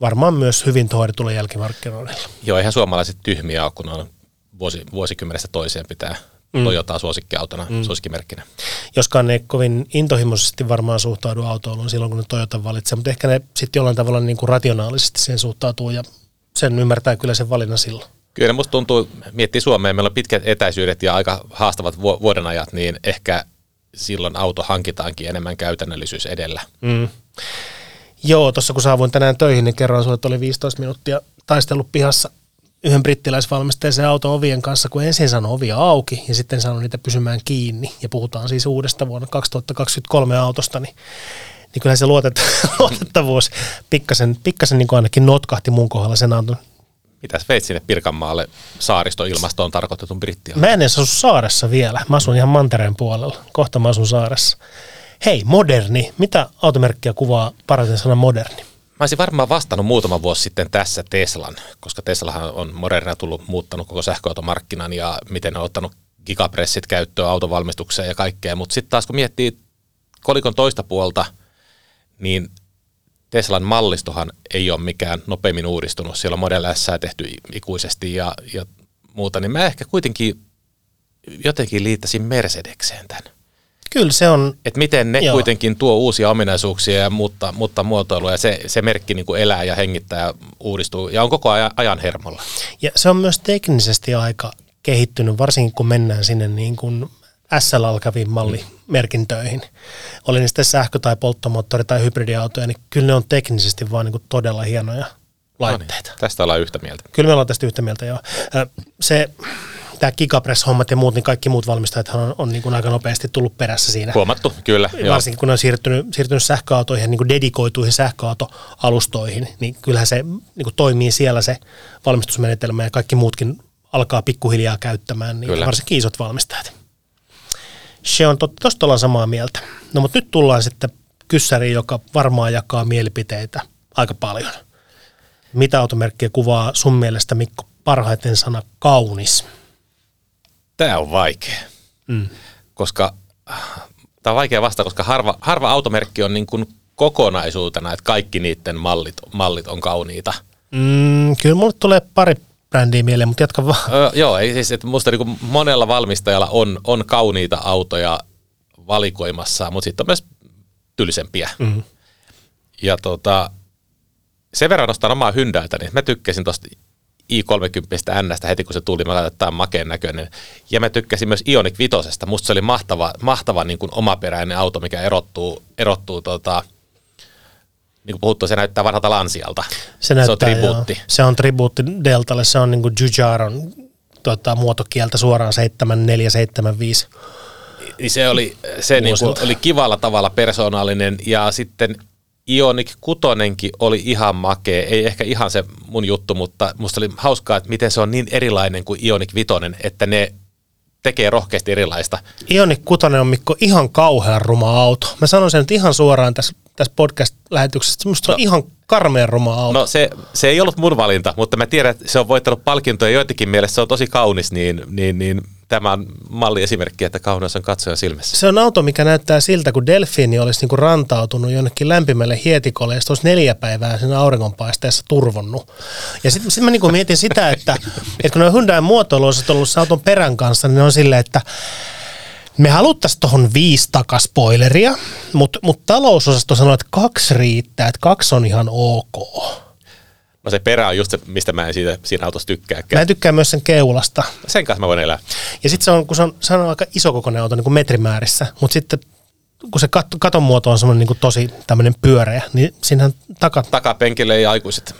[SPEAKER 2] varmaan myös hyvin hoidetulle jälkimarkkinoille.
[SPEAKER 3] Joo, eihän suomalaiset tyhmiä ole, kun on vuosi, vuosikymmenestä toiseen pitää mm. Toyotaa suosikkiautona, mm. suosikkimerkkinä.
[SPEAKER 2] Joskaan ne kovin intohimoisesti varmaan suhtaudu autoiluun silloin, kun ne Toyota valitsee, mutta ehkä ne sitten jollain tavalla niin kuin rationaalisesti siihen suhtautuu ja sen ymmärtää kyllä sen valinnan silloin.
[SPEAKER 3] Kyllä musta tuntuu, miettii Suomeen, meillä on pitkät etäisyydet ja aika haastavat vuodenajat, niin ehkä silloin auto hankitaankin enemmän käytännöllisyys edellä. Mm.
[SPEAKER 2] Joo, tuossa kun saavuin tänään töihin, niin kerroin sinulle, että oli 15 minuuttia taistellut pihassa yhden brittiläisvalmisteisen auto ovien kanssa, kun ensin sanoi ovia auki ja sitten sanoi niitä pysymään kiinni. Ja puhutaan siis uudesta vuonna 2023 autosta, niin, niin kyllä se luotet, luotettavuus pikkasen, pikkasen niin kuin ainakin notkahti mun kohdalla sen auton.
[SPEAKER 3] Mitäs veit sinne Pirkanmaalle saaristoilmastoon tarkoitetun brittiä?
[SPEAKER 2] Mä en edes asu saaressa vielä. Mä asun ihan mantereen puolella. Kohta mä asun saaressa. Hei, moderni. Mitä automerkkiä kuvaa parhaiten sana moderni?
[SPEAKER 3] Mä olisin varmaan vastannut muutama vuosi sitten tässä Teslan, koska Teslahan on moderna tullut muuttanut koko sähköautomarkkinan ja miten on ottanut gigapressit käyttöön autovalmistukseen ja kaikkea. Mutta sitten taas kun miettii kolikon toista puolta, niin Teslan mallistohan ei ole mikään nopeammin uudistunut. Siellä on Model S tehty ikuisesti ja, ja muuta, niin mä ehkä kuitenkin jotenkin liittäisin Mercedekseen tämän.
[SPEAKER 2] Kyllä se on.
[SPEAKER 3] Että miten ne joo. kuitenkin tuo uusia ominaisuuksia ja muuttaa, muuttaa muotoilua ja se, se merkki niin kuin elää ja hengittää ja uudistuu ja on koko ajan, ajan hermolla.
[SPEAKER 2] Ja se on myös teknisesti aika kehittynyt, varsinkin kun mennään sinne niin kuin SL alkaviin mallimerkintöihin. Oli niistä sähkö- tai polttomoottori- tai hybridiautoja, niin kyllä ne on teknisesti vaan niin kuin todella hienoja laitteita. No niin,
[SPEAKER 3] tästä ollaan yhtä mieltä.
[SPEAKER 2] Kyllä me ollaan tästä yhtä mieltä, joo. Se tämä Gigapress-hommat ja muut, niin kaikki muut valmistajat on, on niin kuin aika nopeasti tullut perässä siinä.
[SPEAKER 3] Huomattu, kyllä.
[SPEAKER 2] Varsinkin joo. kun on siirtynyt, siirtynyt sähköautoihin, niin kuin dedikoituihin sähköautoalustoihin, niin kyllähän se niin kuin toimii siellä se valmistusmenetelmä ja kaikki muutkin alkaa pikkuhiljaa käyttämään, niin kyllä. varsinkin isot valmistajat. Se on totta, tosta ollaan samaa mieltä. No mutta nyt tullaan sitten kyssäriin, joka varmaan jakaa mielipiteitä aika paljon. Mitä automerkkiä kuvaa sun mielestä, Mikko, parhaiten sana kaunis?
[SPEAKER 3] Tämä on vaikea, mm. koska tämä on vaikea vasta, koska harva, harva automerkki on niin kuin kokonaisuutena, että kaikki niiden mallit, mallit on kauniita.
[SPEAKER 2] Mm, kyllä mulle tulee pari brändiä mieleen, mutta jatka vaan.
[SPEAKER 3] Öö, joo, ei siis, että musta niin monella valmistajalla on, on kauniita autoja valikoimassa, mutta sitten on myös tylsempiä. Mm. Ja tota, sen verran nostan omaa hyndäitä, niin mä tykkäsin tuosta i30 Nstä heti kun se tuli, mä katsoin, että tämä on makeen näköinen. Ja mä tykkäsin myös Ioniq 5. Musta se oli mahtava, mahtava niin kuin omaperäinen auto, mikä erottuu, erottuu tota, niin kuin puhuttu, se näyttää vanhalta Lansialta.
[SPEAKER 2] Se,
[SPEAKER 3] näyttää,
[SPEAKER 2] se on tribuutti. Joo. Se on tribuutti Deltalle, se on niin kuin Jujaron tota, muotokieltä suoraan 7475.
[SPEAKER 3] Niin se oli, se niin kuin, oli kivalla tavalla persoonallinen ja sitten Ionic 6 oli ihan makea, ei ehkä ihan se mun juttu, mutta musta oli hauskaa, että miten se on niin erilainen kuin Ionic 5, että ne tekee rohkeasti erilaista.
[SPEAKER 2] Ionic 6 on Mikko ihan kauhean ruma auto. Mä sanon sen nyt ihan suoraan tässä, tässä podcast-lähetyksessä, että musta no, on ihan karmeen ruma auto.
[SPEAKER 3] No se, se ei ollut mun valinta, mutta mä tiedän, että se on voittanut palkintoja joitakin mielestä, se on tosi kaunis, niin, niin, niin tämä on malliesimerkki, että kauneus on katsojan silmässä.
[SPEAKER 2] Se on auto, mikä näyttää siltä, kun delfiini olisi niinku rantautunut jonnekin lämpimälle hietikolle ja olisi neljä päivää sen auringonpaisteessa turvonnut. Ja sitten sit mä niinku mietin sitä, että, että kun ne Hyundai muotoilu olisi ollut auton perän kanssa, niin ne on silleen, että me haluttaisiin tuohon viisi takaspoileria, mutta mut talousosasto sanoo, että kaksi riittää, että kaksi on ihan ok.
[SPEAKER 3] No se perä on just se, mistä mä en siitä, siinä autossa tykkääkään.
[SPEAKER 2] Mä tykkään myös sen keulasta.
[SPEAKER 3] Sen kanssa mä voin elää.
[SPEAKER 2] Ja sitten se on, kun se on, se on aika iso kokoinen auto niin kuin metrimäärissä, mutta sitten kun se kat, katon muoto on semmoinen niin tosi tämmöinen pyöreä, niin siinähän taka...
[SPEAKER 3] Takapenkille ei aikuiset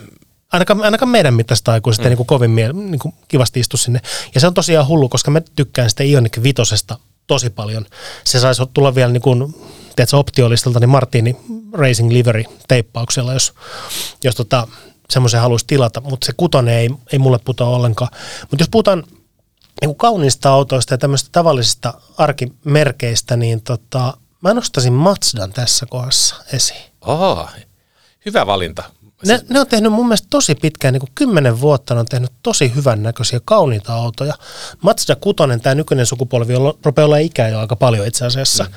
[SPEAKER 2] ainakaan, ainakaan meidän mittaista aikuiset mm. ei niin kuin kovin mie- niin kuin kivasti istu sinne. Ja se on tosiaan hullu, koska mä tykkään sitä Ioniq vitosesta tosi paljon. Se saisi tulla vielä niin kuin, tiedätkö, optiolistalta, niin Martini Racing Livery teippauksella, jos, jos tota, semmoisen haluaisi tilata, mutta se kutonen ei, ei mulle putoa ollenkaan. Mutta jos puhutaan niin kauniista autoista ja tämmöistä tavallisista arkimerkeistä, niin tota, mä nostaisin Mazdan tässä kohdassa esiin.
[SPEAKER 3] Oho, hyvä valinta.
[SPEAKER 2] Ne, ne on tehnyt mun mielestä tosi pitkään, niin kuin kymmenen vuotta ne on tehnyt tosi hyvän näköisiä, kauniita autoja. Mazda 6, tämä nykyinen sukupolvi, on, rupeaa olla ikää jo aika paljon itse asiassa. Mm.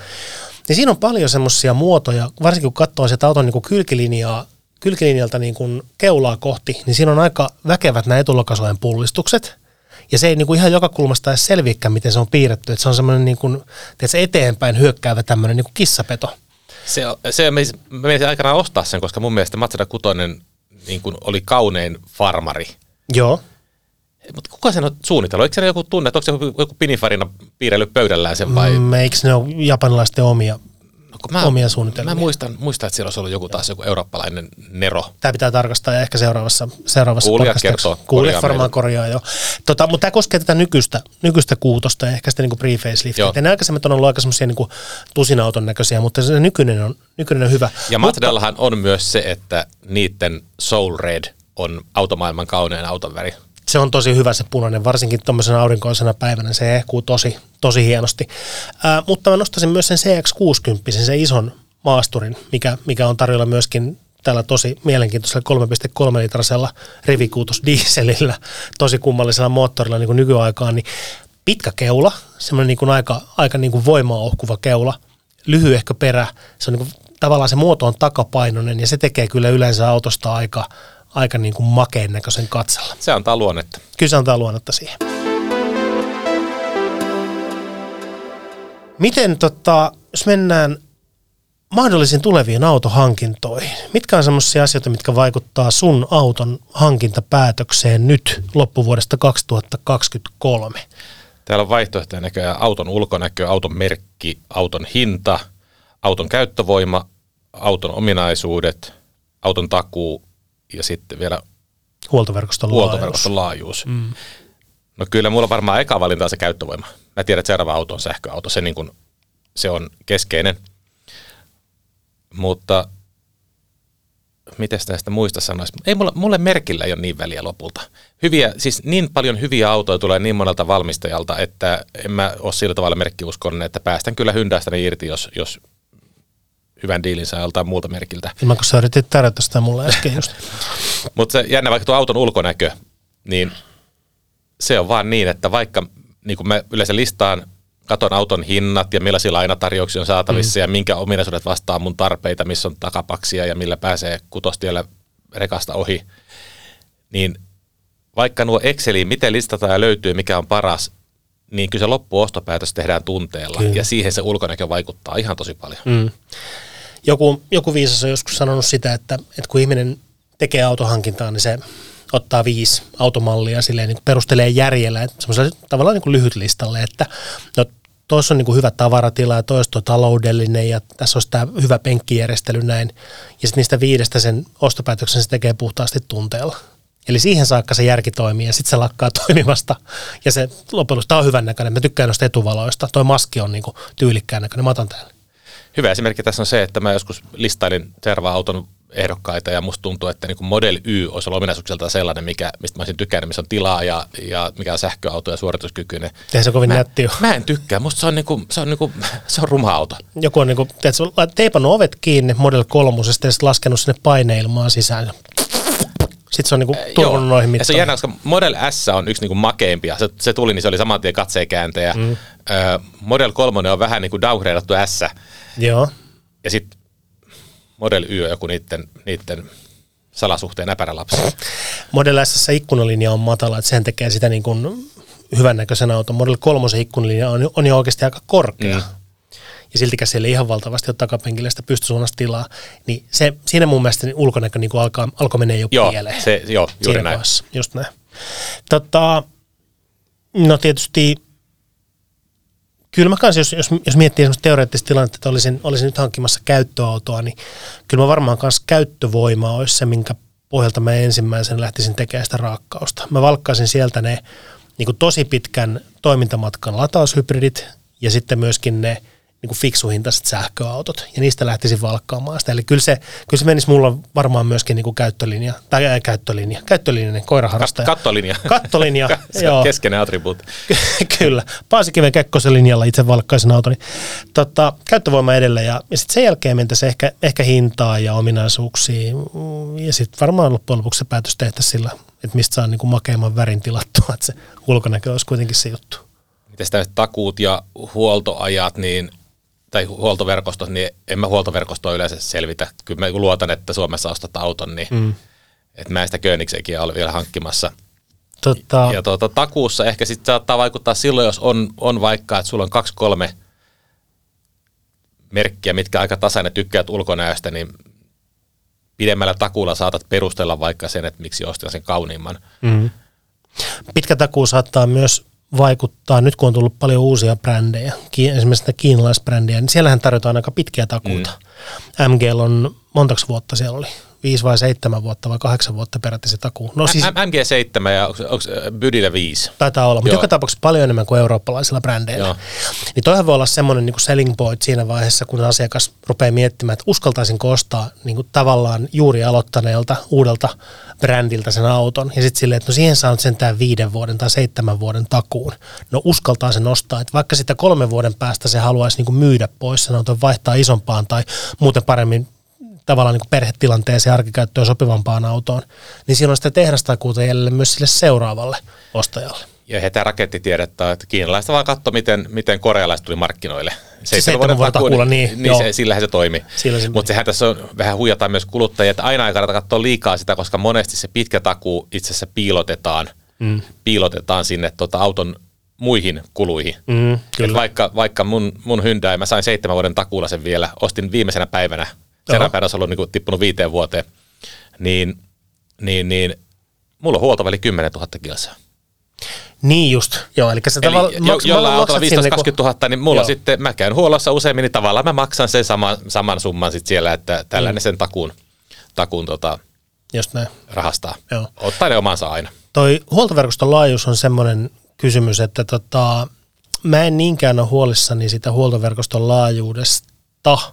[SPEAKER 2] Niin siinä on paljon semmoisia muotoja, varsinkin kun katsoo sieltä auton niin kuin kylkilinjaa, kylkilinjalta niin kuin keulaa kohti, niin siinä on aika väkevät nämä etulokasuojen pullistukset. Ja se ei niin kuin ihan joka kulmasta edes selviäkään, miten se on piirretty. Että se on semmoinen niin kuin, tiedätkö, eteenpäin hyökkäävä tämmöinen niin kuin kissapeto.
[SPEAKER 3] Se, se me menisin aikanaan ostaa sen, koska mun mielestä Mazda 6 niin kuin oli kaunein farmari.
[SPEAKER 2] Joo.
[SPEAKER 3] Mutta kuka sen on suunnitellut? Eikö se joku tunne, että onko se joku, joku pinifarina piirrellyt pöydällään sen vai?
[SPEAKER 2] Mm, eikö ne ole japanilaisten omia,
[SPEAKER 3] No, kun mä,
[SPEAKER 2] omia suunnitelmia?
[SPEAKER 3] Mä muistan, muistan, että siellä olisi ollut joku taas joku eurooppalainen Nero.
[SPEAKER 2] Tämä pitää tarkastaa ja ehkä seuraavassa, seuraavassa
[SPEAKER 3] Kuulijat kertoo,
[SPEAKER 2] Kuulijat varmaan
[SPEAKER 3] meitä.
[SPEAKER 2] korjaa jo. Tota, mutta tämä koskee tätä nykyistä, nykyistä kuutosta ja ehkä sitä niin. Ja ne aikaisemmat on ollut aika semmoisia niin tusinauton näköisiä, mutta se nykyinen on, nykyinen on hyvä.
[SPEAKER 3] Ja Mazdallahan on myös se, että niiden Soul Red on automaailman kaunein auton väri.
[SPEAKER 2] Se on tosi hyvä se punainen, varsinkin tuommoisena aurinkoisena päivänä, se ehkuu tosi, tosi hienosti. Ää, mutta mä nostaisin myös sen CX-60, sen ison maasturin, mikä, mikä on tarjolla myöskin tällä tosi mielenkiintoisella 3,3 litrasella rivikuutos dieselillä, tosi kummallisella moottorilla niin kuin nykyaikaan, niin pitkä keula, semmoinen niin kuin aika, aika niin kuin voimaa ohkuva keula, lyhyehkö perä, se on niin kuin, tavallaan se muoto on takapainoinen ja se tekee kyllä yleensä autosta aika, aika niin kuin makeen näköisen katsella.
[SPEAKER 3] Se antaa luonnetta.
[SPEAKER 2] Kyllä se antaa luonnetta siihen. Miten tota, jos mennään mahdollisiin tuleviin autohankintoihin, mitkä on sellaisia asioita, mitkä vaikuttaa sun auton hankintapäätökseen nyt loppuvuodesta 2023?
[SPEAKER 3] Täällä on vaihtoehtoja näköjään auton ulkonäkö, auton merkki, auton hinta, auton käyttövoima, auton ominaisuudet, auton takuu ja sitten vielä
[SPEAKER 2] Huoltoverkoston
[SPEAKER 3] huoltoverkoston laajuus. Mm. No kyllä mulla varmaan eka valinta on se käyttövoima. Mä tiedän, että seuraava auto on sähköauto. Se, niin kuin, se on keskeinen. Mutta miten näistä muista sanoisi? Ei mulle, mulle merkillä ei ole niin väliä lopulta. Hyviä, siis niin paljon hyviä autoja tulee niin monelta valmistajalta, että en mä ole sillä tavalla merkkiuskollinen, että päästän kyllä Hyundaistäni irti, jos, jos hyvän diilin saa joltain muulta merkiltä.
[SPEAKER 2] Ilman kun sä yritit tarjota sitä mulle äsken just.
[SPEAKER 3] Mutta se jännä vaikka tuo auton ulkonäkö, niin se on vaan niin, että vaikka niin kuin mä yleensä listaan, katon auton hinnat ja millaisia lainatarjouksia on saatavissa mm. ja minkä ominaisuudet vastaa mun tarpeita, missä on takapaksia ja millä pääsee kutostiellä rekasta ohi, niin vaikka nuo Exceliin, miten listataan ja löytyy, mikä on paras, niin kyllä se loppuostopäätös tehdään tunteella
[SPEAKER 2] Kyllä.
[SPEAKER 3] ja siihen se ulkonäkö vaikuttaa ihan tosi paljon.
[SPEAKER 2] Mm. Joku, joku viisas on joskus sanonut sitä, että, että kun ihminen tekee autohankintaa, niin se ottaa viisi automallia silleen niin perustelee järjellä, että tavallaan niin lyhyt listalle, että no, tuossa on niin hyvä tavaratila ja toista on taloudellinen ja tässä olisi tämä hyvä penkkijärjestely näin. Ja sitten niistä viidestä sen ostopäätöksen se tekee puhtaasti tunteella. Eli siihen saakka se järki toimii ja sitten se lakkaa toimimasta. Ja se loppujen tämä on hyvän näköinen. Mä tykkään noista etuvaloista. Toi maski on niin tyylikkään näköinen. Mä otan täällä.
[SPEAKER 3] Hyvä esimerkki tässä on se, että mä joskus listailin Serva-auton ehdokkaita ja musta tuntuu, että niin Model Y olisi ollut ominaisuuksilta sellainen, mikä, mistä mä olisin tykännyt, missä on tilaa ja, ja mikä on sähköauto ja suorituskykyinen.
[SPEAKER 2] Eihän se kovin
[SPEAKER 3] Mä,
[SPEAKER 2] nätti ole.
[SPEAKER 3] mä en tykkää, musta se on, niinku, se on, niinku, se on ruma auto.
[SPEAKER 2] Joku on tiedätkö, lait- teipannut ovet kiinni Model 3 ja sitten laskenut sinne paineilmaan sisään. Sitten se on niinku turvannut noihin
[SPEAKER 3] ja se on
[SPEAKER 2] mittoihin.
[SPEAKER 3] jännä, koska Model S on yksi niinku makeimpia. Se, se tuli, niin se oli saman tien katseenkääntäjä. Mm. Model 3 on vähän niin kuin downgradeattu S.
[SPEAKER 2] Joo.
[SPEAKER 3] Ja sitten Model Y on joku niiden, niiden salasuhteen äpärälapsi.
[SPEAKER 2] Model S ikkunalinja on matala, että sen tekee sitä niin kuin hyvännäköisen auton. Model 3 ikkunalinja on, on jo oikeasti aika korkea.
[SPEAKER 3] Mm.
[SPEAKER 2] Ja siltikään siellä ei ihan valtavasti ole takapenkillä sitä pystysuunnasta tilaa. Niin se, siinä mun mielestä niin ulkonäkö niin kuin alkaa, alkoi menee jo
[SPEAKER 3] Joo,
[SPEAKER 2] pieleen.
[SPEAKER 3] se, joo juuri
[SPEAKER 2] siinä
[SPEAKER 3] näin.
[SPEAKER 2] kohdassa. Just näin. Tota, no tietysti, kyllä mä kanssa, jos, jos, jos miettii semmoista teoreettista tilannetta, että olisin, olisin nyt hankkimassa käyttöautoa, niin kyllä mä varmaan kanssa käyttövoima olisi se, minkä pohjalta mä ensimmäisen lähtisin tekemään sitä raakkausta. Mä valkkaisin sieltä ne niin tosi pitkän toimintamatkan lataushybridit ja sitten myöskin ne niin kuin fiksuhintaiset sähköautot, ja niistä lähtisin valkkaamaan sitä. Eli kyllä se, kyllä se menisi mulla varmaan myöskin niin kuin käyttölinja, tai ää, käyttölinja, käyttölinjainen koiraharrastaja.
[SPEAKER 3] Kattolinja.
[SPEAKER 2] Kattolinja,
[SPEAKER 3] se on keskeinen attribuutti.
[SPEAKER 2] kyllä. Paasikiven Kekkosen linjalla itse valkkaisin autoni. Tota, käyttövoima edelleen, ja, ja sitten sen jälkeen mentäisiin ehkä, ehkä hintaa ja ominaisuuksia, ja sitten varmaan loppujen lopuksi se päätös tehtäisiin sillä, että mistä saa niin kuin makeimman värin tilattua, että se ulkonäkö olisi kuitenkin se juttu.
[SPEAKER 3] Miten sitä takuut ja huoltoajat, niin tai huoltoverkostot, niin en mä huoltoverkostoa yleensä selvitä. Kyllä mä luotan, että Suomessa ostat auton, niin mm. että mä en sitä Königsekin ole vielä hankkimassa. Totta. Ja tuota, takuussa ehkä sitten saattaa vaikuttaa silloin, jos on, on vaikka, että sulla on kaksi kolme merkkiä, mitkä aika tasainen tykkäät ulkonäöstä, niin pidemmällä takuulla saatat perustella vaikka sen, että miksi ostin sen kauniimman. Mm.
[SPEAKER 2] Pitkä takuu saattaa myös vaikuttaa, nyt kun on tullut paljon uusia brändejä, esimerkiksi sitä kiinalaisbrändejä, niin siellähän tarjotaan aika pitkiä takuuta. Mm. MGL on, montaks vuotta siellä oli? Viisi vai seitsemän vuotta vai kahdeksan vuotta peräti se takuu.
[SPEAKER 3] No siis, MG7 ja onko Bydillä 5?
[SPEAKER 2] Taitaa olla, mutta joka tapauksessa paljon enemmän kuin eurooppalaisilla brändeillä. Joo. Niin toihan voi olla semmoinen niin selling point siinä vaiheessa, kun asiakas rupeaa miettimään, että uskaltaisinko ostaa niin kuin tavallaan juuri aloittaneelta uudelta brändiltä sen auton. Ja sitten silleen, että no siihen saa sentään viiden vuoden tai seitsemän vuoden takuun. No uskaltaa sen ostaa, että vaikka sitä kolmen vuoden päästä se haluaisi niin kuin myydä pois sen auton, vaihtaa isompaan tai muuten paremmin tavallaan niin perhetilanteeseen arkikäyttöön sopivampaan autoon, niin siinä on sitä tehdastakuuta jäljellä myös sille seuraavalle ostajalle.
[SPEAKER 3] Ja hetä raketti tiedettä, että kiinalaista vaan katso, miten, miten korealaiset tuli markkinoille.
[SPEAKER 2] Seitsemän vuoden takuulla, niin,
[SPEAKER 3] niin se, sillähän se toimi. Se Mutta sehän tässä on, vähän huijataan myös kuluttajia, että aina ei kannata katsoa liikaa sitä, koska monesti se pitkä takuu itse asiassa piilotetaan, mm. piilotetaan sinne tota auton muihin kuluihin. Mm, vaikka, vaikka mun, mun Hyundai, mä sain seitsemän vuoden takuulla sen vielä, ostin viimeisenä päivänä Olisi ollut niin tippunut viiteen vuoteen, niin, niin, niin mulla on huoltoväli 10 000 kilsaa.
[SPEAKER 2] Niin just, joo. Eli, se
[SPEAKER 3] eli tavalla, jo, maks, jollain autolla 15-20 000, niin mulla joo. sitten, mä käyn huollossa useimmin, niin tavallaan mä maksan sen sama, saman summan sitten siellä, että tällainen mm. sen takuun, takuun tota,
[SPEAKER 2] just näin.
[SPEAKER 3] rahastaa. Joo. Ottaa ne omansa aina.
[SPEAKER 2] Toi huoltoverkoston laajuus on semmoinen kysymys, että tota, mä en niinkään ole huolissani sitä huoltoverkoston laajuudesta –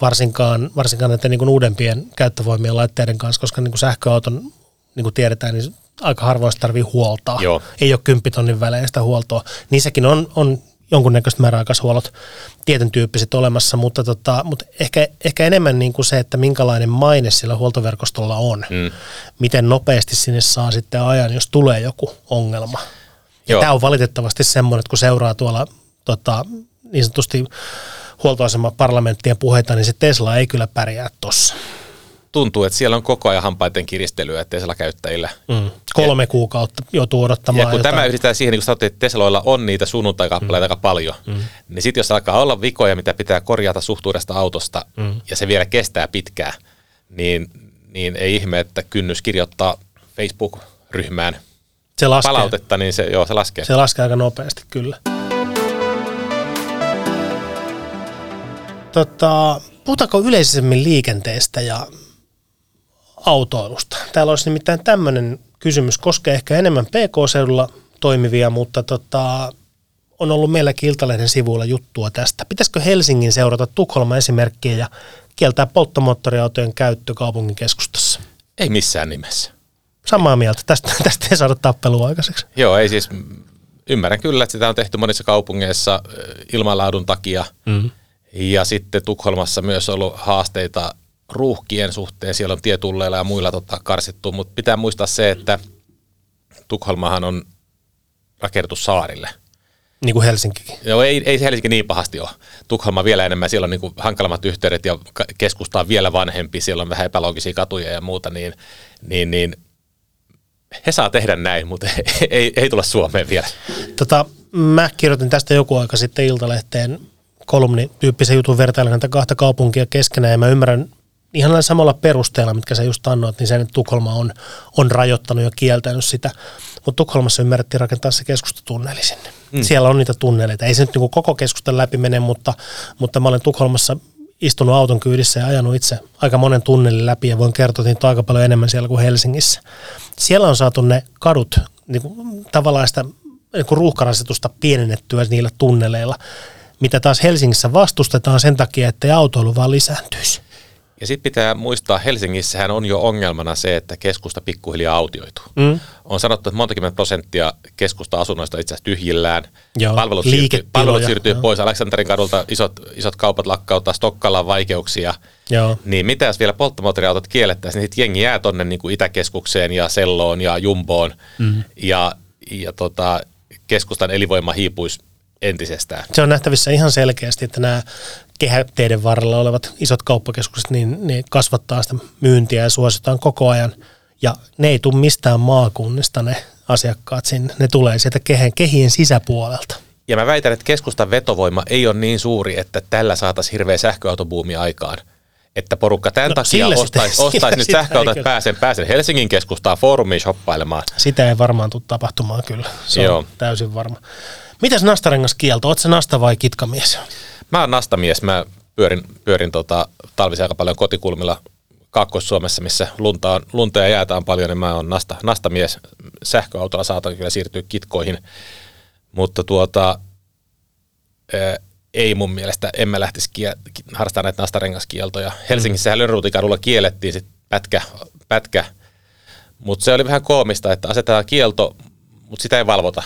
[SPEAKER 2] varsinkaan, varsinkaan näiden niin uudempien käyttövoimien laitteiden kanssa, koska niin kuin sähköauton, niin kuin tiedetään, niin aika harvoin tarvii huoltaa. Joo. Ei ole kymppitonnin välein sitä huoltoa. Niissäkin on, on jonkunnäköiset määräaikaishuollot tietyn tyyppiset olemassa, mutta, tota, mutta ehkä, ehkä enemmän niin kuin se, että minkälainen maine sillä huoltoverkostolla on. Mm. Miten nopeasti sinne saa sitten ajan, jos tulee joku ongelma. Ja tämä on valitettavasti semmoinen, että kun seuraa tuolla tota, niin sanotusti huoltoasema parlamenttien puheita, niin se Tesla ei kyllä pärjää tuossa.
[SPEAKER 3] Tuntuu, että siellä on koko ajan hampaiden kiristelyä Tesla-käyttäjillä. Mm.
[SPEAKER 2] Kolme ja, kuukautta joutuu odottamaan.
[SPEAKER 3] Ja kun jotain. tämä yhdistetään siihen, niin kun sanoit, että Tesloilla on niitä sunnuntai-kappaleita mm. aika paljon, mm. niin sitten jos alkaa olla vikoja, mitä pitää korjata suhtuudesta autosta, mm. ja se vielä kestää pitkään, niin, niin ei ihme, että kynnys kirjoittaa Facebook-ryhmään se laskee. palautetta, niin se, joo, se laskee.
[SPEAKER 2] Se laskee aika nopeasti, kyllä. Tota, puhutaanko yleisemmin liikenteestä ja autoilusta? Täällä olisi nimittäin tämmöinen kysymys, koskee ehkä enemmän PK-seudulla toimivia, mutta tota, on ollut meilläkin Iltalehden sivuilla juttua tästä. Pitäisikö Helsingin seurata Tukholman esimerkkiä ja kieltää polttomoottoriautojen käyttö kaupungin keskustassa?
[SPEAKER 3] Ei missään nimessä.
[SPEAKER 2] Samaa mieltä. Tästä, tästä ei saada tappelua aikaiseksi.
[SPEAKER 3] Joo, ei siis. Ymmärrän kyllä, että sitä on tehty monissa kaupungeissa ilmanlaadun takia. Mm-hmm. Ja sitten Tukholmassa myös ollut haasteita ruuhkien suhteen. Siellä on tietulleilla ja muilla tota, karsittu, mutta pitää muistaa se, että Tukholmahan on rakennettu saarille.
[SPEAKER 2] Niin kuin Helsinkikin.
[SPEAKER 3] Joo, ei, ei Helsinki niin pahasti ole. Tukholma vielä enemmän, siellä on niin kuin hankalammat yhteydet ja keskusta on vielä vanhempi, siellä on vähän epäloogisia katuja ja muuta, niin, niin, niin he saa tehdä näin, mutta ei, ei, ei tulla Suomeen vielä.
[SPEAKER 2] Tota, mä kirjoitin tästä joku aika sitten Iltalehteen kolumnityyppisen jutun vertailen näitä kahta kaupunkia keskenään ja mä ymmärrän ihan samalla perusteella, mitkä sä just annoit, niin sen, että Tukholma on, on rajoittanut ja kieltänyt sitä. Mutta Tukholmassa ymmärrettiin rakentaa se keskustatunneli sinne. Mm. Siellä on niitä tunneleita. Ei se nyt niin koko keskustan läpi mene, mutta, mutta mä olen Tukholmassa istunut auton kyydissä ja ajanut itse aika monen tunnelin läpi ja voin kertoa, että on aika paljon enemmän siellä kuin Helsingissä. Siellä on saatu ne kadut niin kuin, tavallaan sitä niin kuin ruuhkarasitusta pienennettyä niillä tunneleilla mitä taas Helsingissä vastustetaan sen takia, että autoilu vaan lisääntyisi.
[SPEAKER 3] Ja sitten pitää muistaa, Helsingissähän on jo ongelmana se, että keskusta pikkuhiljaa autioituu. Mm. On sanottu, että montakymmentä prosenttia keskusta-asunnoista itse asiassa tyhjillään.
[SPEAKER 2] Joo,
[SPEAKER 3] palvelut siirtyy, palvelut siirtyy
[SPEAKER 2] joo.
[SPEAKER 3] pois Aleksanterin kadulta, isot, isot kaupat lakkauttaa, Stokkalla on vaikeuksia.
[SPEAKER 2] Joo.
[SPEAKER 3] Niin mitä jos vielä polttomoottoriautot kiellettäisiin, niin sitten jengi jää tonne niin kuin Itäkeskukseen ja Selloon ja Jumboon. Mm. Ja, ja tota, keskustan elinvoima hiipuisi entisestään.
[SPEAKER 2] Se on nähtävissä ihan selkeästi, että nämä kehäteiden varrella olevat isot kauppakeskukset, niin ne kasvattaa sitä myyntiä ja suositaan koko ajan. Ja ne ei tule mistään maakunnista ne asiakkaat sinne. Ne tulee sieltä kehen, kehien sisäpuolelta.
[SPEAKER 3] Ja mä väitän, että keskustan vetovoima ei ole niin suuri, että tällä saataisiin hirveä sähköautobuumi aikaan. Että porukka tämän
[SPEAKER 2] No,
[SPEAKER 3] takia ostaisi, ostaisi nyt sähköautot, että pääsen, pääsen Helsingin keskustaan foorumiin shoppailemaan.
[SPEAKER 2] Sitä ei varmaan tule tapahtumaan kyllä. Se
[SPEAKER 3] Joo.
[SPEAKER 2] on täysin varma. Mitäs nastarengas kielto? Oletko nasta vai kitkamies?
[SPEAKER 3] Mä oon nastamies, mä pyörin, pyörin tota, talvisia aika paljon kotikulmilla Kaakkois-Suomessa, missä lunta, on, lunta ja jäätä on paljon, niin mä oon nasta, nastamies. Sähköautolla saatan kyllä siirtyä kitkoihin, mutta tuota, ää, ei mun mielestä, en mä lähtisi kie- harrastamaan näitä nastarengaskieltoja. Helsingissä mm. Lönnruutikadulla kiellettiin sit pätkä, pätkä mutta se oli vähän koomista, että asetetaan kielto, mutta sitä ei valvota.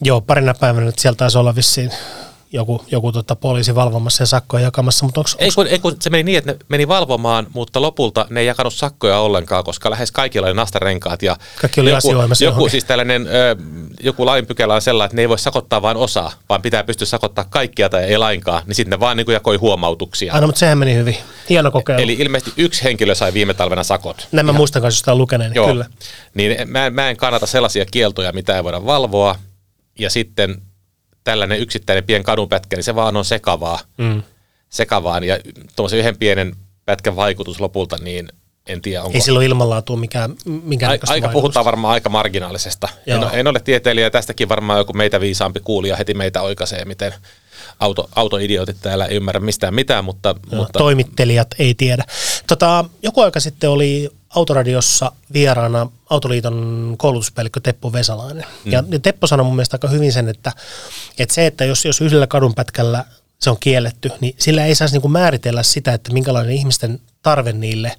[SPEAKER 2] Joo, parina päivänä nyt sieltä taisi olla vissiin joku, joku tota poliisi valvomassa ja sakkoja jakamassa, mutta onko
[SPEAKER 3] Ei kun, ei kun se meni niin, että ne meni valvomaan, mutta lopulta ne ei jakanut sakkoja ollenkaan, koska lähes kaikilla oli nastarenkaat. Ja
[SPEAKER 2] Kaikki oli
[SPEAKER 3] joku, joku
[SPEAKER 2] johonkin.
[SPEAKER 3] siis tällainen, ö, joku lainpykälä on sellainen, että ne ei voi sakottaa vain osaa, vaan pitää pystyä sakottaa kaikkia tai ei lainkaan, niin sitten ne vaan niin jakoi huomautuksia.
[SPEAKER 2] Aina, mutta sehän meni hyvin. Hieno kokeilu.
[SPEAKER 3] Eli ilmeisesti yksi henkilö sai viime talvena sakot.
[SPEAKER 2] Nämä muistan kanssa jostain lukeneen,
[SPEAKER 3] Joo.
[SPEAKER 2] kyllä.
[SPEAKER 3] Niin mä, mä en kannata sellaisia kieltoja, mitä ei voida valvoa. Ja sitten tällainen yksittäinen pien kadunpätkä, niin se vaan on sekavaa.
[SPEAKER 2] Mm.
[SPEAKER 3] Sekavaan. Ja tuommoisen yhden pienen pätkän vaikutus lopulta, niin en tiedä, onko...
[SPEAKER 2] Ei silloin ilmanlaatua mikään, näköistä
[SPEAKER 3] aika
[SPEAKER 2] vaikutusta.
[SPEAKER 3] puhutaan varmaan aika marginaalisesta. En,
[SPEAKER 2] Joo.
[SPEAKER 3] en ole tieteilijä, tästäkin varmaan joku meitä viisaampi kuulija heti meitä oikaisee, miten auto, autoidiotit täällä ei ymmärrä mistään mitään, mutta,
[SPEAKER 2] Joo,
[SPEAKER 3] mutta
[SPEAKER 2] Toimittelijat ei tiedä. Tota, joku aika sitten oli Autoradiossa vieraana Autoliiton koulutuspäällikkö Teppo Vesalainen. Mm. Ja, Teppo sanoi mun mielestä aika hyvin sen, että, että se, että jos, jos yhdellä kadunpätkällä se on kielletty, niin sillä ei saisi niinku määritellä sitä, että minkälainen ihmisten tarve niille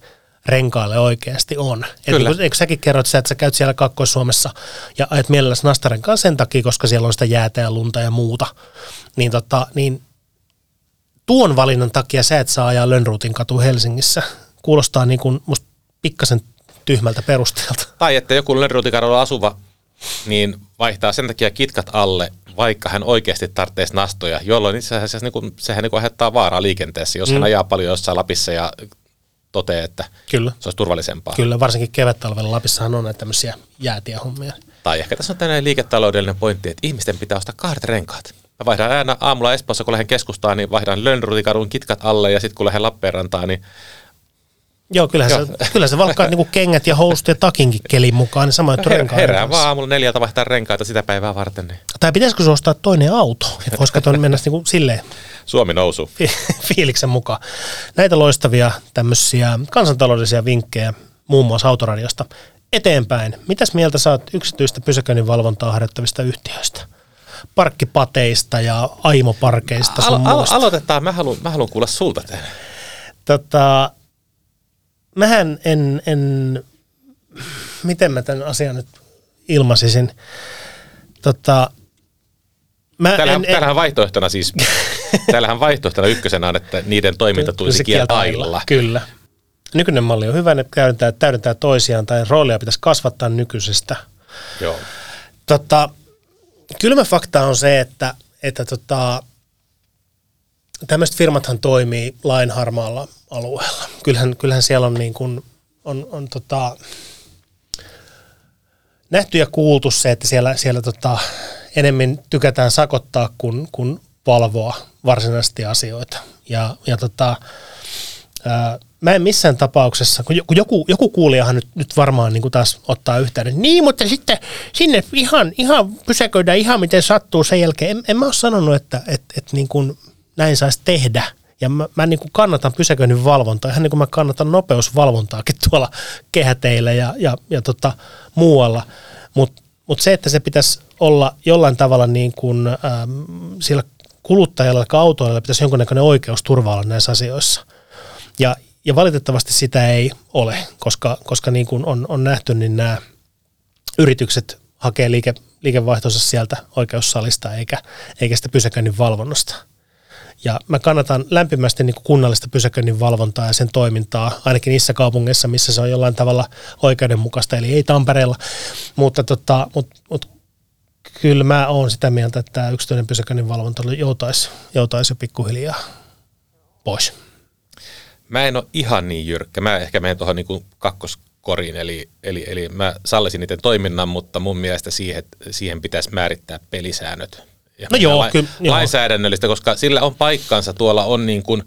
[SPEAKER 2] renkaille oikeasti on. Et
[SPEAKER 3] Kyllä.
[SPEAKER 2] Niin, eikö säkin kerroit sitä, että sä käyt siellä Kakkois-Suomessa ja ajat mielelläsi nastarenkaan sen takia, koska siellä on sitä jäätä ja lunta ja muuta. Niin, tota, niin tuon valinnan takia sä et saa ajaa Lönnruutin katu Helsingissä. Kuulostaa niin kuin musta pikkasen tyhmältä perusteelta.
[SPEAKER 3] Tai että joku Lönnrutikadulla asuva niin vaihtaa sen takia kitkat alle, vaikka hän oikeasti tarvitsisi nastoja, jolloin itse asiassa niin kuin, sehän niin kuin aiheuttaa vaaraa liikenteessä, jos mm. hän ajaa paljon jossain Lapissa ja toteaa, että
[SPEAKER 2] Kyllä.
[SPEAKER 3] se olisi turvallisempaa.
[SPEAKER 2] Kyllä, varsinkin kevättalvella Lapissahan on näitä tämmöisiä jäätiä hommia.
[SPEAKER 3] Tai ehkä tässä on tämmöinen liiketaloudellinen pointti, että ihmisten pitää ostaa kahdet renkaat. Mä vaihdan aina aamulla Espoossa, kun lähden keskustaan, niin vaihdan Lönnrutikadun kitkat alle ja sitten kun lähden Lappeenrantaan, niin
[SPEAKER 2] Joo, kyllähän,
[SPEAKER 3] Joo.
[SPEAKER 2] Se, kyllä se valkkaa niinku kengät ja housut ja takinkin kelin mukaan, niin sama juttu
[SPEAKER 3] her-
[SPEAKER 2] renkaan
[SPEAKER 3] herään
[SPEAKER 2] kanssa.
[SPEAKER 3] vaan aamulla neljältä vaihtaa renkaita sitä päivää varten, niin
[SPEAKER 2] Tai pitäisikö se ostaa toinen auto? Että voisi katsoa mennä niinku silleen
[SPEAKER 3] Suomi nousu.
[SPEAKER 2] fi- fiiliksen mukaan. Näitä loistavia tämmöisiä kansantaloudellisia vinkkejä muun muassa autoradiosta eteenpäin. Mitäs mieltä saat yksityistä pysäköinnin valvontaa harjoittavista yhtiöistä? Parkkipateista ja aimoparkeista sun
[SPEAKER 3] Alo- alo- aloitetaan, mä haluan, mä haluan kuulla sulta tämän.
[SPEAKER 2] Tota, mähän en, en, miten mä tämän asian nyt ilmaisisin. Tota, mä
[SPEAKER 3] Täällähän,
[SPEAKER 2] en, en,
[SPEAKER 3] täällähän vaihtoehtona siis, täällähän vaihtoehtona ykkösenä on, että niiden toiminta tulisi
[SPEAKER 2] Se
[SPEAKER 3] kieltää ailla.
[SPEAKER 2] Kyllä. Nykyinen malli on hyvä, ne täydentää, täydentää toisiaan tai roolia pitäisi kasvattaa nykyisestä.
[SPEAKER 3] Joo.
[SPEAKER 2] Tota, kylmä fakta on se, että, että tota, tämmöiset firmathan toimii lain harmaalla alueella. Kyllähän, kyllähän siellä on, niin kuin, on, on tota, nähty ja kuultu se, että siellä, siellä tota, enemmän tykätään sakottaa kuin, kuin valvoa varsinaisesti asioita. Ja, ja tota, ää, mä en missään tapauksessa, kun joku, joku, kuulijahan nyt, nyt varmaan niin kuin taas ottaa yhteyden, niin mutta sitten sinne ihan, ihan pysäköidään ihan miten sattuu sen jälkeen. En, en mä ole sanonut, että et, et niin kuin näin saisi tehdä. Ja mä, mä niin kuin kannatan pysäköinnin valvontaa, ihan niin kuin mä kannatan nopeusvalvontaakin tuolla kehäteillä ja, ja, ja tota, muualla. Mutta mut se, että se pitäisi olla jollain tavalla niin kuin, ähm, siellä kuluttajalla ja autoilla pitäisi jonkunnäköinen oikeusturva olla näissä asioissa. Ja, ja valitettavasti sitä ei ole, koska, koska niin kuin on, on nähty, niin nämä yritykset hakee liike, liikevaihtonsa sieltä oikeussalista eikä, eikä sitä pysäköinnin valvonnasta. Ja mä kannatan lämpimästi niin kunnallista pysäköinnin valvontaa ja sen toimintaa, ainakin niissä kaupungeissa, missä se on jollain tavalla oikeudenmukaista, eli ei Tampereella. Mutta, tota, mut, mut kyllä mä oon sitä mieltä, että tämä yksityinen pysäköinnin valvonta joutaisi, joutaisi jo pikkuhiljaa pois.
[SPEAKER 3] Mä en ole ihan niin jyrkkä. Mä ehkä menen tuohon niin kakkoskoriin, eli, eli, eli mä sallisin niiden toiminnan, mutta mun mielestä siihen, siihen pitäisi määrittää pelisäännöt. Ja
[SPEAKER 2] No joo,
[SPEAKER 3] la-
[SPEAKER 2] kyllä, joo.
[SPEAKER 3] Lainsäädännöllistä, koska sillä on paikkansa. Tuolla on niin kuin,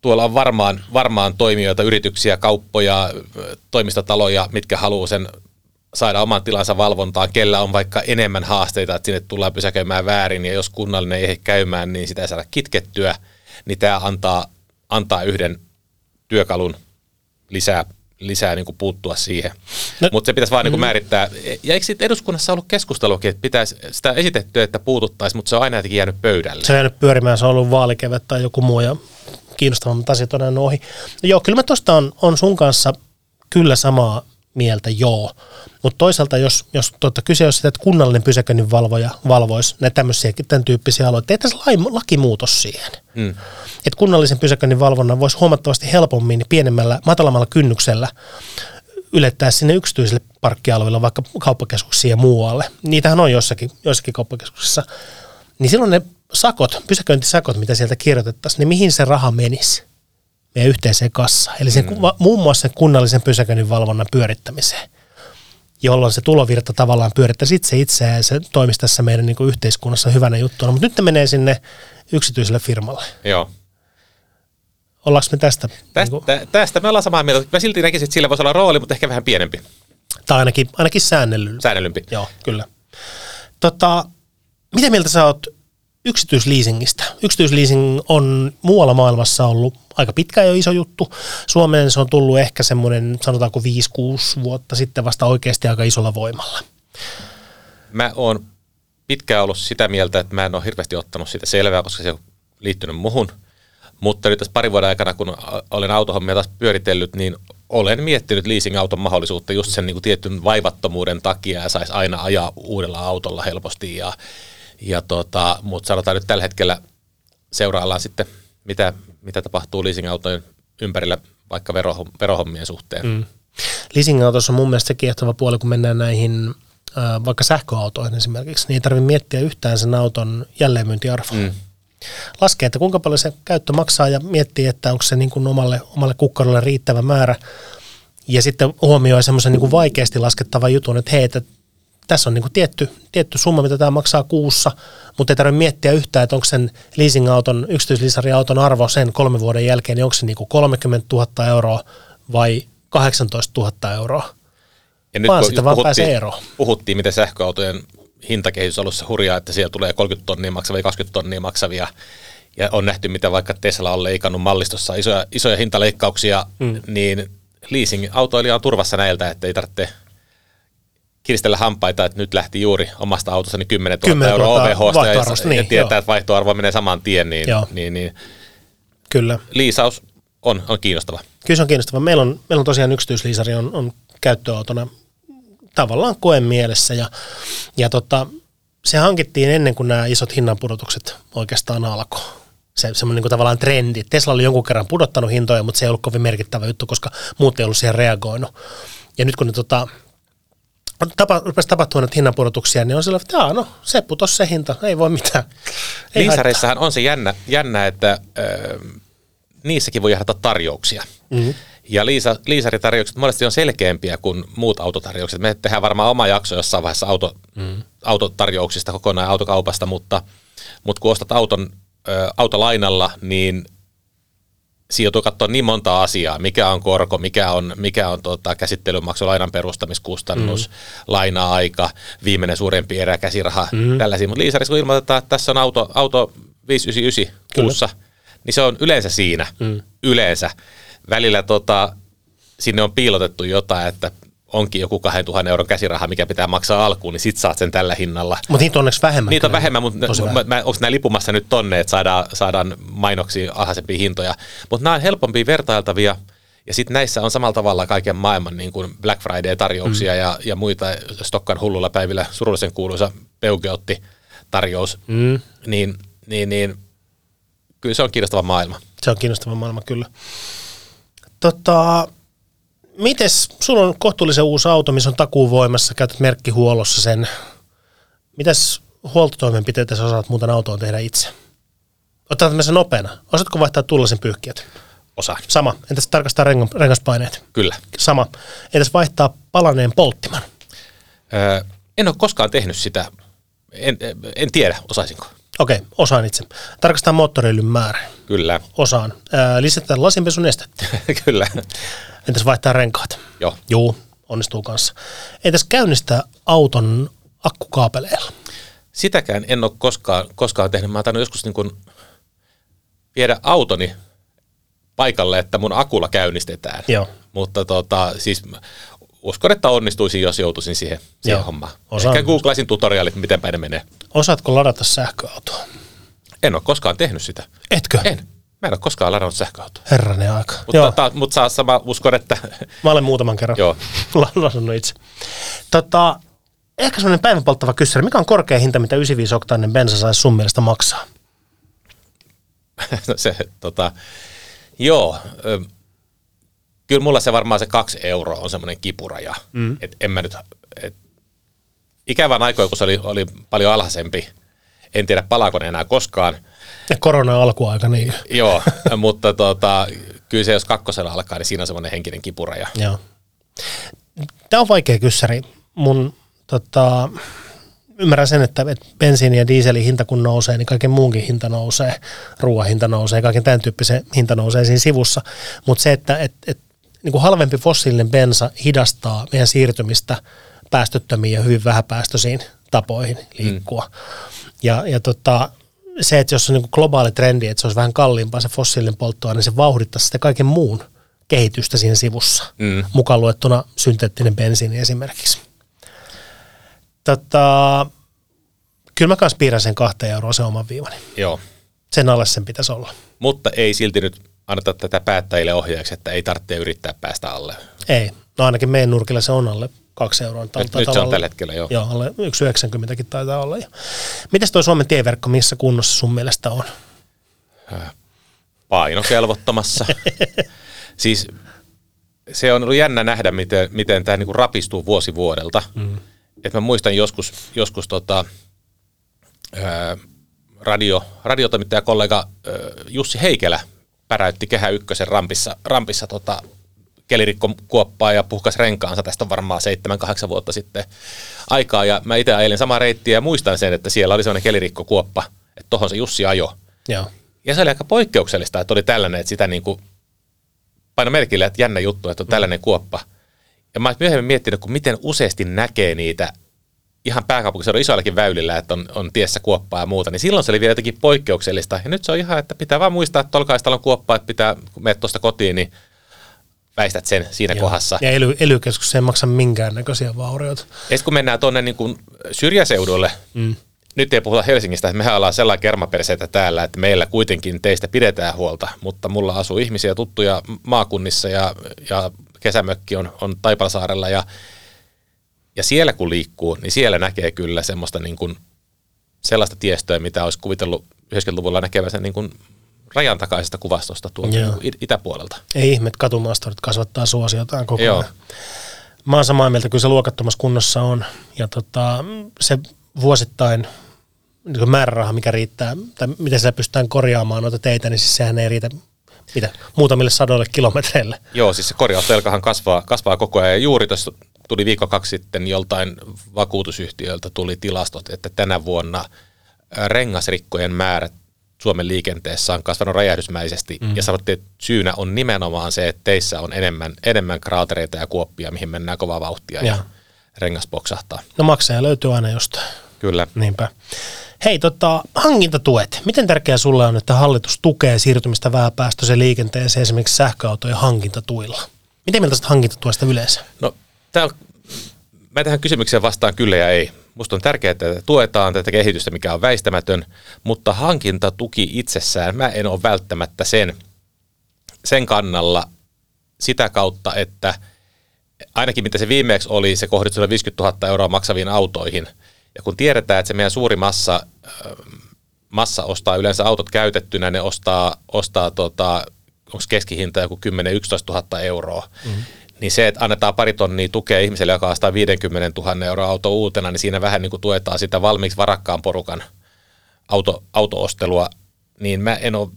[SPEAKER 3] tuolla on varmaan, varmaan toimijoita, yrityksiä, kauppoja, toimistotaloja, mitkä haluaa sen saada oman tilansa valvontaan, kellä on vaikka enemmän haasteita, että sinne tullaan pysäköimään väärin, ja jos kunnallinen ei ehdi käymään, niin sitä ei saada kitkettyä, niin tämä antaa, antaa yhden työkalun lisää, lisää niin kuin puuttua siihen.
[SPEAKER 2] No-
[SPEAKER 3] Mutta se pitäisi vaan niin kuin määrittää. Ja eikö sit eduskunnassa ollut keskustelukin, että pitäisi sitä esitettyä, että puututtaisiin, mutta se on aina jotenkin jäänyt pöydälle.
[SPEAKER 2] Se on jäänyt pyörimään, se on ollut vaalikevät tai joku muu ja kiinnostavammat asiat on ohi. No joo, kyllä mä tuosta on, on sun kanssa kyllä samaa mieltä, joo. Mutta toisaalta, jos, jos tuota, kyse on sitä, että kunnallinen pysäköinnin valvoja valvoisi näitä tämmöisiä, tämän tyyppisiä aloitteita, tehtäisiin lain, lakimuutos siihen.
[SPEAKER 3] Mm.
[SPEAKER 2] Että kunnallisen pysäköinnin valvonnan voisi huomattavasti helpommin pienemmällä, matalammalla kynnyksellä ylettää sinne yksityisille parkkialueille, vaikka kauppakeskuksiin ja muualle. Niitähän on jossakin, jossakin kauppakeskuksissa. Niin silloin ne sakot, pysäköintisakot, mitä sieltä kirjoitettaisiin, niin mihin se raha menisi meidän yhteiseen kassaan? Eli sen, mm. muun muassa sen kunnallisen pysäköinnin valvonnan pyörittämiseen jolloin se tulovirta tavallaan pyörittäisi itse itseään ja se toimisi tässä meidän niin kuin yhteiskunnassa hyvänä juttuna. Mutta nyt ne menee sinne yksityiselle firmalle.
[SPEAKER 3] Joo.
[SPEAKER 2] Ollaanko me tästä?
[SPEAKER 3] Tästä,
[SPEAKER 2] niin kuin,
[SPEAKER 3] tästä me ollaan samaa mieltä. Mä silti näkisin, että sillä voisi olla rooli, mutta ehkä vähän pienempi,
[SPEAKER 2] tai ainakin, ainakin säännellyllä.
[SPEAKER 3] säännellympi.
[SPEAKER 2] Joo, kyllä. Tota, mitä mieltä sä oot yksityisleasingistä? Yksityisleasing on muualla maailmassa ollut aika pitkään jo iso juttu. Suomeen se on tullut ehkä semmoinen, sanotaanko 5-6 vuotta sitten vasta oikeasti aika isolla voimalla.
[SPEAKER 3] Mä oon pitkään ollut sitä mieltä, että mä en ole hirveästi ottanut sitä selvää, koska se on liittynyt muhun. Mutta nyt tässä parin vuoden aikana, kun olen autohommia taas pyöritellyt, niin olen miettinyt leasing-auton mahdollisuutta just sen niin kuin tietyn vaivattomuuden takia ja saisi aina ajaa uudella autolla helposti. Ja, ja tota, mutta sanotaan nyt tällä hetkellä seuraillaan sitten, mitä, mitä tapahtuu leasing-autojen ympärillä vaikka verohom- verohommien suhteen. Mm.
[SPEAKER 2] Leasing-autossa on mun mielestä se kiehtova puoli, kun mennään näihin äh, vaikka sähköautoihin esimerkiksi, niin ei tarvitse miettiä yhtään sen auton jälleenmyyntiarvoa. Mm. Laskee, että kuinka paljon se käyttö maksaa ja miettii, että onko se niin kuin omalle, omalle kukkarolle riittävä määrä. Ja sitten huomioi semmoisen niin kuin vaikeasti laskettavan jutun, että hei, että tässä on niin kuin tietty, tietty summa, mitä tämä maksaa kuussa, mutta ei tarvitse miettiä yhtään, että onko sen leasing-auton, yksityislisariauton arvo sen kolmen vuoden jälkeen, niin onko se niin kuin 30 000 euroa vai 18 000 euroa.
[SPEAKER 3] Ja nyt
[SPEAKER 2] Vaan
[SPEAKER 3] kun just
[SPEAKER 2] vaan
[SPEAKER 3] puhuttiin,
[SPEAKER 2] pääsee eroon.
[SPEAKER 3] puhuttiin, miten sähköautojen hintakehitys se hurjaa, että siellä tulee 30 tonnia maksavia, 20 tonnia maksavia. Ja on nähty, mitä vaikka Tesla on leikannut mallistossa isoja, isoja hintaleikkauksia, mm. niin leasing-autoilija on turvassa näiltä, että ei tarvitse kiristellä hampaita, että nyt lähti juuri omasta autostani 10 000
[SPEAKER 2] 10 000
[SPEAKER 3] euroa OVHsta ja,
[SPEAKER 2] niin,
[SPEAKER 3] tietää,
[SPEAKER 2] joo.
[SPEAKER 3] että vaihtoarvo menee saman tien, niin,
[SPEAKER 2] Joo.
[SPEAKER 3] niin, niin
[SPEAKER 2] Kyllä.
[SPEAKER 3] liisaus on, on kiinnostava.
[SPEAKER 2] Kyllä se on kiinnostava. Meillä on, meillä on tosiaan yksityisliisari on, on käyttöautona tavallaan koen mielessä ja, ja tota, se hankittiin ennen kuin nämä isot hinnanpudotukset oikeastaan alkoi. Se semmoinen niin tavallaan trendi. Tesla oli jonkun kerran pudottanut hintoja, mutta se ei ollut kovin merkittävä juttu, koska muut ei ollut siihen reagoinut. Ja nyt kun ne tota, tapa, rupesi tapahtumaan näitä hinnanpudotuksia, niin on sillä, että jaa, no se putosi se hinta, ei voi mitään. Ei haittaa.
[SPEAKER 3] Liisareissahan on se jännä, jännä että ö, niissäkin voi jahdata tarjouksia. Mm-hmm. Ja liisa, liisaritarjoukset monesti on selkeämpiä kuin muut autotarjoukset. Me tehdään varmaan oma jakso jossain vaiheessa auto, mm. autotarjouksista kokonaan autokaupasta, mutta, mutta kun ostat auton ö, autolainalla, niin siinä joutuu katsoa niin monta asiaa, mikä on korko, mikä on, mikä on tota, käsittelymaksu, lainan perustamiskustannus, mm. laina-aika, viimeinen suurempi erä, käsiraha, mm. tällaisia. Mutta liisarissa kun ilmoitetaan, että tässä on auto, auto 599 kuussa, niin se on yleensä siinä, mm. yleensä. Välillä tota, sinne on piilotettu jotain, että onkin joku 2000 euron käsiraha, mikä pitää maksaa alkuun, niin sit saat sen tällä hinnalla.
[SPEAKER 2] Mutta niitä on onneksi vähemmän.
[SPEAKER 3] Niitä on vähemmän, mutta onko nämä lipumassa nyt tonne, että saadaan, saadaan mainoksia alhaisempia hintoja. Mutta nämä on helpompia vertailtavia, ja sitten näissä on samalla tavalla kaiken maailman niin kuin Black Friday-tarjouksia mm. ja, ja muita Stokkan hullulla päivillä surullisen kuuluisa Peugeotti-tarjous,
[SPEAKER 2] Mm.
[SPEAKER 3] niin, niin, niin kyllä se on kiinnostava maailma.
[SPEAKER 2] Se on kiinnostava maailma kyllä. Tota, mites, sulla on kohtuullisen uusi auto, missä on takuu voimassa, käytät merkkihuollossa sen. Mitäs huoltotoimenpiteitä sä osaat muuten autoon tehdä itse? Otetaan tämmöisen nopeana. Osaatko vaihtaa tullasin pyyhkiät?
[SPEAKER 3] Osa.
[SPEAKER 2] Sama. Entäs tarkastaa renga- rengaspaineet?
[SPEAKER 3] Kyllä.
[SPEAKER 2] Sama. Entäs vaihtaa palaneen polttiman?
[SPEAKER 3] Öö, en ole koskaan tehnyt sitä. En, en tiedä, osaisinko.
[SPEAKER 2] Okei, osaan itse. Tarkastaa moottoriöljyn määrä.
[SPEAKER 3] Kyllä.
[SPEAKER 2] Osaan. Ää, lisätään lasinpesun estettä.
[SPEAKER 3] Kyllä.
[SPEAKER 2] Entäs vaihtaa renkaat?
[SPEAKER 3] Joo.
[SPEAKER 2] Juu, onnistuu kanssa. Entäs käynnistää auton akkukaapeleilla?
[SPEAKER 3] Sitäkään en ole koskaan, koskaan tehnyt. Mä oon joskus niin kuin viedä autoni paikalle, että mun akulla käynnistetään.
[SPEAKER 2] Joo.
[SPEAKER 3] Mutta tota, siis uskon, että onnistuisin, jos joutuisin siihen, siihen
[SPEAKER 2] Joo.
[SPEAKER 3] hommaan.
[SPEAKER 2] Osaan.
[SPEAKER 3] Ehkä googlaisin tutoriaalit, miten päin ne menee.
[SPEAKER 2] Osaatko ladata sähköautoa?
[SPEAKER 3] En ole koskaan tehnyt sitä.
[SPEAKER 2] Etkö?
[SPEAKER 3] En. Mä en ole koskaan ladannut sähköautoa.
[SPEAKER 2] Herranen aika.
[SPEAKER 3] Mutta
[SPEAKER 2] Joo,
[SPEAKER 3] tota, mut saa sama uskon, että
[SPEAKER 2] mä olen muutaman kerran
[SPEAKER 3] Joo.
[SPEAKER 2] ladannut itse. Tota, ehkä semmoinen päivänpolttava kyssäri. Mikä on korkea hinta, mitä 95-oktainen bensa saisi sun mielestä maksaa?
[SPEAKER 3] No se, tota, joo, ö, kyllä mulla se varmaan se kaksi euroa on semmoinen kipuraja. Mm. Et en mä nyt, et, ikävän aikoina, kun se oli, oli paljon alhaisempi, en tiedä palaako ne enää koskaan,
[SPEAKER 2] Ja korona alkuaika, niin
[SPEAKER 3] joo, mutta tota, kyllä se jos kakkosella alkaa, niin siinä on semmoinen henkinen kipuraja.
[SPEAKER 2] Joo. Tämä on vaikea kyssäri. Mun tota, ymmärrän sen, että, bensiini ja dieselin hinta kun nousee, niin kaiken muunkin hinta nousee, ruoan hinta nousee, kaiken tämän tyyppisen hinta nousee siinä sivussa. Mutta se, että et, et, niin kuin halvempi fossiilinen bensa hidastaa meidän siirtymistä päästöttömiin ja hyvin vähäpäästöisiin tapoihin liikkua. Mm. Ja, ja tota, se, että jos on niin globaali trendi, että se olisi vähän kalliimpaa se fossiilinen polttoaine, niin se vauhdittaisi sitä kaiken muun kehitystä siinä sivussa,
[SPEAKER 3] Mm.
[SPEAKER 2] mukaan luettuna synteettinen bensiini esimerkiksi. Tota, kyllä mä kanssa piirrän sen kahteen euroa se oman viivani.
[SPEAKER 3] Joo,
[SPEAKER 2] Sen alle sen pitäisi olla.
[SPEAKER 3] mutta ei silti nyt anneta tätä päättäjille ohjeeksi, että ei tarvitse yrittää päästä alle.
[SPEAKER 2] Ei, no ainakin meidän nurkilla se on alle kaksi euroa.
[SPEAKER 3] Nyt, nyt se on tällä hetkellä jo.
[SPEAKER 2] Joo, alle 1,90kin taitaa olla. jo. Mites toi Suomen tieverkko, missä kunnossa sun mielestä on?
[SPEAKER 3] painokelvottomassa. siis se on ollut jännä nähdä, miten, miten tämä niinku rapistuu vuosi vuodelta. Mm. Et mä muistan joskus, joskus tota, ää, radio, radiotoimittaja kollega ää, Jussi Heikelä päräytti Kehä Ykkösen rampissa, rampissa tota, kelirikkokuoppaa ja puhkas renkaansa. Tästä on varmaan 7-8 vuotta sitten aikaa. Ja mä itse ajelin samaa reittiä ja muistan sen, että siellä oli sellainen kelirikkokuoppa, että tohon se Jussi ajo.
[SPEAKER 2] Joo.
[SPEAKER 3] Ja se oli aika poikkeuksellista, että oli tällainen, että sitä niin kuin paino merkille, että jännä juttu, että on tällainen kuoppa. Ja mä oon myöhemmin miettinyt, kun miten useasti näkee niitä ihan pääkaupunkiseudulla isoillakin väylillä, että on, on tiessä kuoppaa ja muuta, niin silloin se oli vielä jotenkin poikkeuksellista. Ja nyt se on ihan, että pitää vaan muistaa, että tolkaistalla on kuoppa, että pitää, kun menet tuosta kotiin, niin väistät sen siinä
[SPEAKER 2] Joo.
[SPEAKER 3] kohdassa.
[SPEAKER 2] Ja ely, ely ei maksa minkäännäköisiä vaurioita.
[SPEAKER 3] Ja kun mennään tuonne niin kuin syrjäseudulle, mm. nyt ei puhuta Helsingistä, että mehän ollaan sellainen kermaperseitä täällä, että meillä kuitenkin teistä pidetään huolta, mutta mulla asuu ihmisiä tuttuja maakunnissa ja, ja kesämökki on, on Taipalsaarella ja, ja siellä kun liikkuu, niin siellä näkee kyllä semmoista niin kuin, sellaista tiestöä, mitä olisi kuvitellut 90-luvulla näkevänsä niin kuin rajan takaisesta kuvastosta tuolta
[SPEAKER 2] Joo.
[SPEAKER 3] niin itäpuolelta.
[SPEAKER 2] Ei ihme, että katumaastorit kasvattaa suosiotaan koko
[SPEAKER 3] Joo.
[SPEAKER 2] ajan. Mä oon samaa mieltä, kyllä se luokattomassa kunnossa on. Ja tota, se vuosittain niin määräraha, mikä riittää, tai miten sitä pystytään korjaamaan noita teitä, niin siis sehän ei riitä mitä, muutamille sadoille kilometreille.
[SPEAKER 3] Joo, siis se korjausvelkahan kasvaa, kasvaa koko ajan. Ja juuri tuossa tuli viikko kaksi sitten joltain vakuutusyhtiöltä tuli tilastot, että tänä vuonna rengasrikkojen määrät Suomen liikenteessä on kasvanut räjähdysmäisesti mm. ja sanottiin, että syynä on nimenomaan se, että teissä on enemmän, enemmän kraatereita ja kuoppia, mihin mennään kovaa vauhtia ja,
[SPEAKER 2] Joo.
[SPEAKER 3] rengas poksahtaa.
[SPEAKER 2] No maksaja löytyy aina jostain.
[SPEAKER 3] Kyllä.
[SPEAKER 2] Niinpä. Hei, tota, hankintatuet. Miten tärkeää sulle on, että hallitus tukee siirtymistä vähäpäästöiseen liikenteeseen esimerkiksi sähköautojen hankintatuilla? Miten mieltä hankintatuesta yleensä?
[SPEAKER 3] No Tämä on, mä tähän kysymykseen vastaan kyllä ja ei. Musta on tärkeää, että tuetaan tätä kehitystä, mikä on väistämätön, mutta hankintatuki itsessään, mä en ole välttämättä sen, sen kannalla sitä kautta, että ainakin mitä se viimeksi oli, se kohdistui 50 000 euroa maksaviin autoihin. Ja kun tiedetään, että se meidän suuri massa, massa ostaa yleensä autot käytettynä, ne ostaa, ostaa tota, onko keskihinta joku 10-11 000 euroa, mm-hmm niin se, että annetaan pari tonnia tukea ihmiselle, joka ostaa 50 000 euroa auto uutena, niin siinä vähän niin kuin tuetaan sitä valmiiksi varakkaan porukan auto, autoostelua, niin mä en ole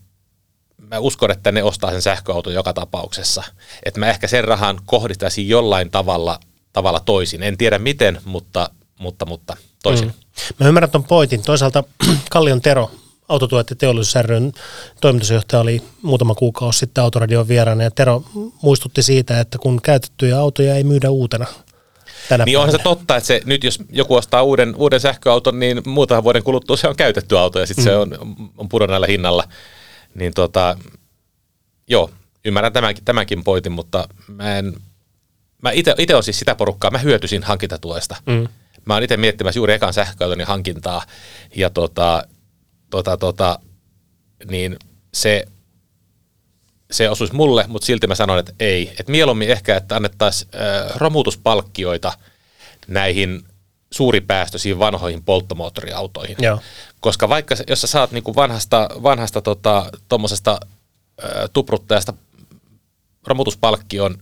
[SPEAKER 3] mä uskon, että ne ostaa sen sähköauton joka tapauksessa. Että mä ehkä sen rahan kohdistaisin jollain tavalla, tavalla toisin. En tiedä miten, mutta, mutta, mutta toisin. Mm.
[SPEAKER 2] Mä ymmärrän tuon pointin. Toisaalta Kallion Tero autotuet ja teollisuus ryn toimitusjohtaja oli muutama kuukausi sitten Autoradion vieraana ja Tero muistutti siitä, että kun käytettyjä autoja ei myydä uutena tänä
[SPEAKER 3] Niin onhan se totta, että se, nyt jos joku ostaa uuden, uuden sähköauton, niin muutaman vuoden kuluttua se on käytetty auto ja sitten mm. se on, on pudonneella hinnalla. Niin tota, joo, ymmärrän tämänkin, tämänkin pointin, mutta mä en, mä itse olen siis sitä porukkaa, mä hyötyisin hankintatuesta. Mm. Mä oon itse miettimässä juuri ekan sähköauton hankintaa ja tota, tota, tota, niin se, se osuisi mulle, mutta silti mä sanoin, että ei. Että mieluummin ehkä, että annettaisiin äh, romutuspalkkioita näihin suuripäästöisiin vanhoihin polttomoottoriautoihin. Joo. Koska vaikka jos sä saat niinku vanhasta, vanhasta tota, tuommoisesta äh, tupruttajasta romutuspalkkion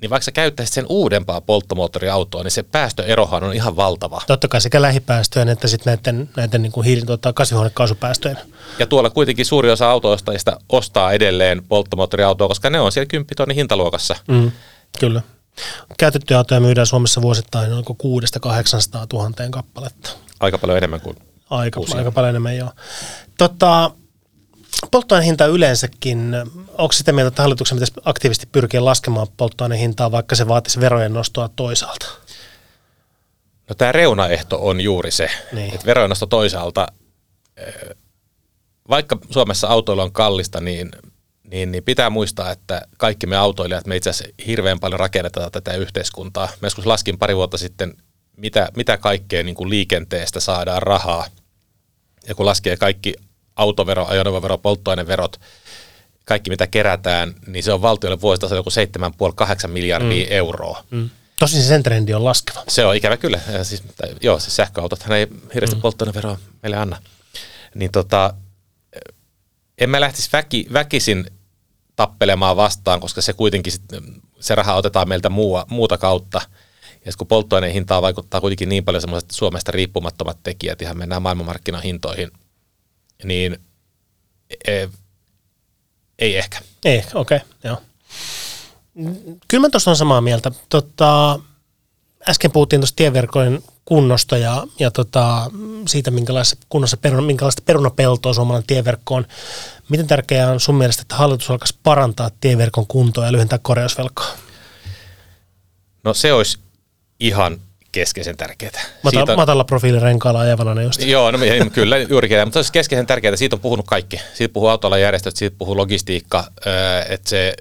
[SPEAKER 3] niin vaikka sä käyttäisit sen uudempaa polttomoottoriautoa, niin se päästöerohan on ihan valtava.
[SPEAKER 2] Totta kai sekä lähipäästöjen että sitten näiden, näiden niin kuin hiilin, tota, kasvihuonekaasupäästöjen.
[SPEAKER 3] Ja tuolla kuitenkin suuri osa autoistajista ostaa edelleen polttomoottoriautoa, koska ne on siellä 10 tonnin hintaluokassa.
[SPEAKER 2] Mm, kyllä. Käytettyjä autoja myydään Suomessa vuosittain noin 600 000 kappaletta.
[SPEAKER 3] Aika paljon enemmän kuin
[SPEAKER 2] Aika, aika paljon enemmän, joo. Tota, polttoaineen hinta yleensäkin, onko sitä mieltä, että hallituksen pitäisi aktiivisesti pyrkiä laskemaan polttoaineen hintaa, vaikka se vaatisi verojen nostoa toisaalta?
[SPEAKER 3] No tämä reunaehto on juuri se, niin. että verojen nosto toisaalta, eh, vaikka Suomessa autoilu on kallista, niin, niin, niin pitää muistaa, että kaikki me autoilijat, me itse asiassa hirveän paljon rakennetaan tätä yhteiskuntaa. Mä joskus laskin pari vuotta sitten, mitä, mitä kaikkea niin kuin liikenteestä saadaan rahaa. Ja kun laskee kaikki autovero, ajoneuvovero, polttoaineverot, kaikki mitä kerätään, niin se on valtiolle vuositasolla joku 7,5-8 miljardia mm. euroa. Mm.
[SPEAKER 2] Tosin sen trendi on laskeva.
[SPEAKER 3] Se on ikävä kyllä. Ja siis, joo, siis sähköautot ei hirveästi mm. polttoaineveroa meille anna. Niin tota, en mä lähtisi väki, väkisin tappelemaan vastaan, koska se kuitenkin sit, se raha otetaan meiltä muua, muuta kautta. Ja kun polttoaineen hintaa vaikuttaa kuitenkin niin paljon semmoiset Suomesta riippumattomat tekijät, ihan mennään maailmanmarkkinahintoihin – niin e, ei ehkä.
[SPEAKER 2] Ei ehkä, okei, okay, joo. Kyllä mä tuossa on samaa mieltä. Tota, äsken puhuttiin tuosta tieverkojen kunnosta ja, ja tota, siitä, minkälaista, kunnossa peruna, minkälaista perunapeltoa suomalainen tieverkko on. Miten tärkeää on sun mielestä, että hallitus alkaisi parantaa tieverkon kuntoa ja lyhentää korjausvelkaa?
[SPEAKER 3] No se olisi ihan keskeisen tärkeää.
[SPEAKER 2] Mata, siitä, matala profiilirenkaalla ajavana just.
[SPEAKER 3] Joo, no, kyllä juurikin, mutta se olisi keskeisen tärkeää. Siitä on puhunut kaikki. Siitä puhuu autoalajärjestöt, siitä puhuu logistiikka, että se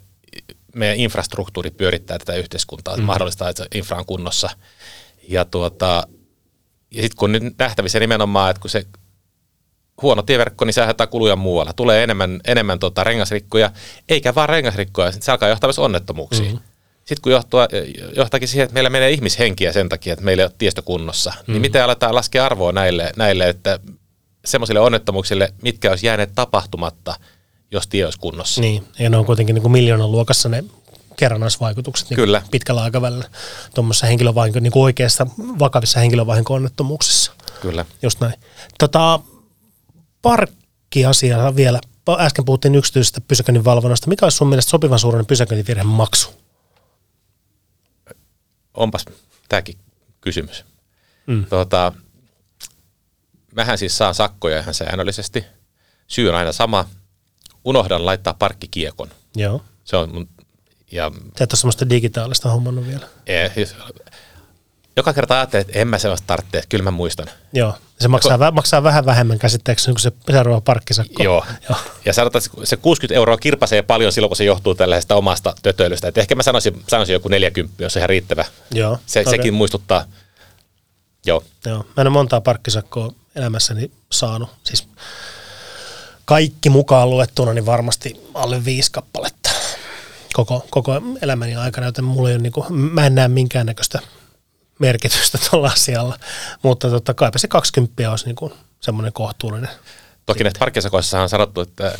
[SPEAKER 3] meidän infrastruktuuri pyörittää tätä yhteiskuntaa, mm. mahdollistaa, että infra on kunnossa. Ja, tuota, ja sitten kun nyt nähtävissä nimenomaan, että kun se huono tieverkko, niin se aiheuttaa kuluja muualla. Tulee enemmän, enemmän tota rengasrikkoja, eikä vaan rengasrikkoja, se alkaa johtaa myös onnettomuuksiin. Mm-hmm. Sitten kun johtua, johtaakin siihen, että meillä menee ihmishenkiä sen takia, että meillä ei ole tiestö kunnossa, niin mm. niin miten aletaan laskea arvoa näille, näille että semmoisille onnettomuuksille, mitkä olisi jääneet tapahtumatta, jos tie olisi kunnossa.
[SPEAKER 2] Niin, ja ne on kuitenkin niin kuin miljoonan luokassa ne kerrannaisvaikutukset niin Kyllä. pitkällä aikavälillä tuommoisessa henkilövahinko, niin kuin oikeassa vakavissa henkilövahinko-onnettomuuksissa.
[SPEAKER 3] Kyllä.
[SPEAKER 2] Just näin. Tota, parkkiasia vielä. Äsken puhuttiin yksityisestä pysäköinnin valvonnasta. Mikä olisi sun mielestä sopivan suuren pysäköintivirheen maksu?
[SPEAKER 3] Onpas tämäkin kysymys. Mm. Tuota, mähän siis saan sakkoja ihan säännöllisesti. Syy on aina sama. Unohdan laittaa parkkikiekon.
[SPEAKER 2] Joo.
[SPEAKER 3] Se on mun, ja,
[SPEAKER 2] Sä et ole semmoista digitaalista hommannut vielä.
[SPEAKER 3] Ei, siis, joka kerta ajattelin, että en mä sellaista tarvitse, että kyllä mä muistan.
[SPEAKER 2] Joo. Se maksaa, vä, maksaa vähän vähemmän käsittääkseni kuin se seuraava parkkisakko.
[SPEAKER 3] Joo.
[SPEAKER 2] Joo.
[SPEAKER 3] Ja sanotaan, että se 60 euroa kirpasee paljon silloin, kun se johtuu tällaisesta omasta tötöilystä. Et ehkä mä sanoisin, sanoisin joku 40, jos se ihan riittävä.
[SPEAKER 2] Joo.
[SPEAKER 3] Se,
[SPEAKER 2] okei.
[SPEAKER 3] Sekin muistuttaa. Joo.
[SPEAKER 2] Joo. Mä en ole montaa parkkisakkoa elämässäni saanut. Siis kaikki mukaan luettuna, niin varmasti alle viisi kappaletta koko, koko elämäni aikana, joten mulla ei ole, niin kuin, mä en näe minkäännäköistä merkitystä tuolla asialla. Mutta totta kaipa se 20 olisi niin kuin semmoinen kohtuullinen.
[SPEAKER 3] Toki näissä parkkisakoissa on sanottu, että,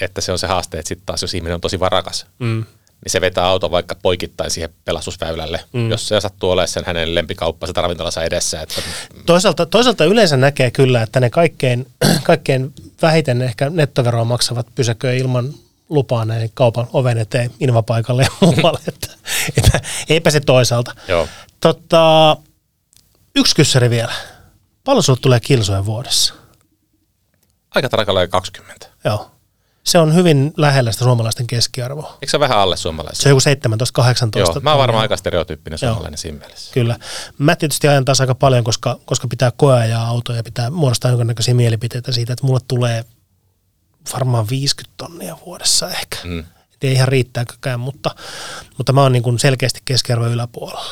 [SPEAKER 3] että se on se haaste, että sitten taas jos ihminen on tosi varakas,
[SPEAKER 2] Mm.
[SPEAKER 3] niin se vetää auto vaikka poikittain siihen pelastusväylälle, mm. jos se sattuu olemaan sen hänen lempikauppansa ravintolansa edessä. Että
[SPEAKER 2] Toisaalta, toisaalta yleensä näkee kyllä, että ne kaikkein, kaikkein vähiten ehkä nettoveroa maksavat pysäköi ilman lupaa näihin kaupan oven eteen, invapaikalle ja muualle. Että, eipä, eipä se toisaalta.
[SPEAKER 3] Joo.
[SPEAKER 2] Totta, yksi kyssäri vielä. Paljon sulle tulee kilsoja vuodessa?
[SPEAKER 3] Aika tarkalleen 20.
[SPEAKER 2] Joo. Se on hyvin lähellä sitä suomalaisten keskiarvoa.
[SPEAKER 3] Eikö se vähän alle suomalaisia?
[SPEAKER 2] Se on joku 17-18.
[SPEAKER 3] Joo, mä oon varmaan aika stereotyyppinen suomalainen siinä mielessä.
[SPEAKER 2] Kyllä. Mä tietysti ajan taas aika paljon, koska, koska pitää autoja ja pitää muodostaa jonkinnäköisiä mielipiteitä siitä, että mulle tulee varmaan 50 tonnia vuodessa ehkä.
[SPEAKER 3] Mm.
[SPEAKER 2] Et ei ihan riittääkään, mutta, mutta mä oon niin kuin selkeästi keskiarvon yläpuolella.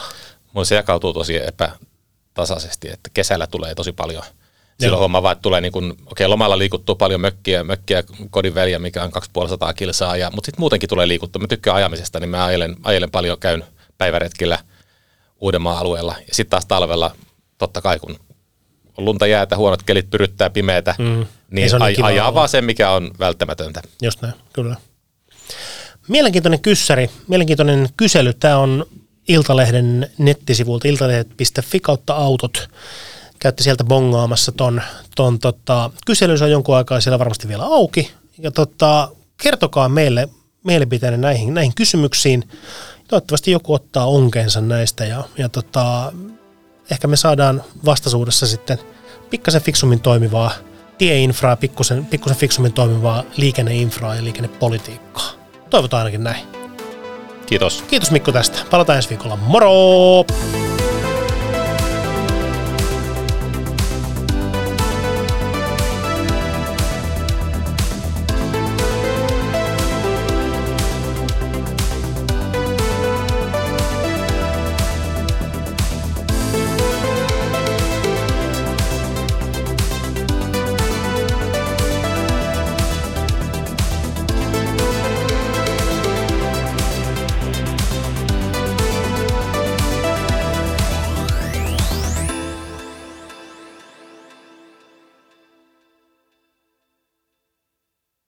[SPEAKER 3] Mun se jakautuu tosi epätasaisesti, että kesällä tulee tosi paljon. Silloin huomaa vaan, että tulee niin kuin, okei, okay, lomalla liikuttuu paljon mökkiä, mökkiä kodin väliä, mikä on 250 kilsaa, ja, mutta sitten muutenkin tulee liikuttua. Mä tykkään ajamisesta, niin mä ajelen, ajelen paljon, käyn päiväretkillä Uudenmaan alueella. Ja sitten taas talvella, totta kai kun on lunta jäätä, huonot kelit pyryttää pimeätä,
[SPEAKER 2] Mm.
[SPEAKER 3] niin
[SPEAKER 2] se niin
[SPEAKER 3] aj-
[SPEAKER 2] kiva
[SPEAKER 3] ajaa
[SPEAKER 2] olla.
[SPEAKER 3] vaan sen, mikä on välttämätöntä.
[SPEAKER 2] Just näin, kyllä. Mielenkiintoinen kyssäri, mielenkiintoinen kysely. Tämä on Iltalehden nettisivulta iltalehdet.fi kautta autot. Käytte sieltä bongaamassa ton, ton tota, kyselyn, se on jonkun aikaa siellä varmasti vielä auki. Ja tota, kertokaa meille mielipiteenne näihin, näihin kysymyksiin. Toivottavasti joku ottaa onkeensa näistä ja, ja tota, ehkä me saadaan vastaisuudessa sitten pikkasen fiksummin toimivaa tieinfraa, pikkusen, pikkusen fiksummin toimivaa liikenneinfraa ja liikennepolitiikkaa. Toivotaan ainakin näin.
[SPEAKER 3] Kiitos.
[SPEAKER 2] Kiitos Mikko tästä. Palataan ensi viikolla. Moro!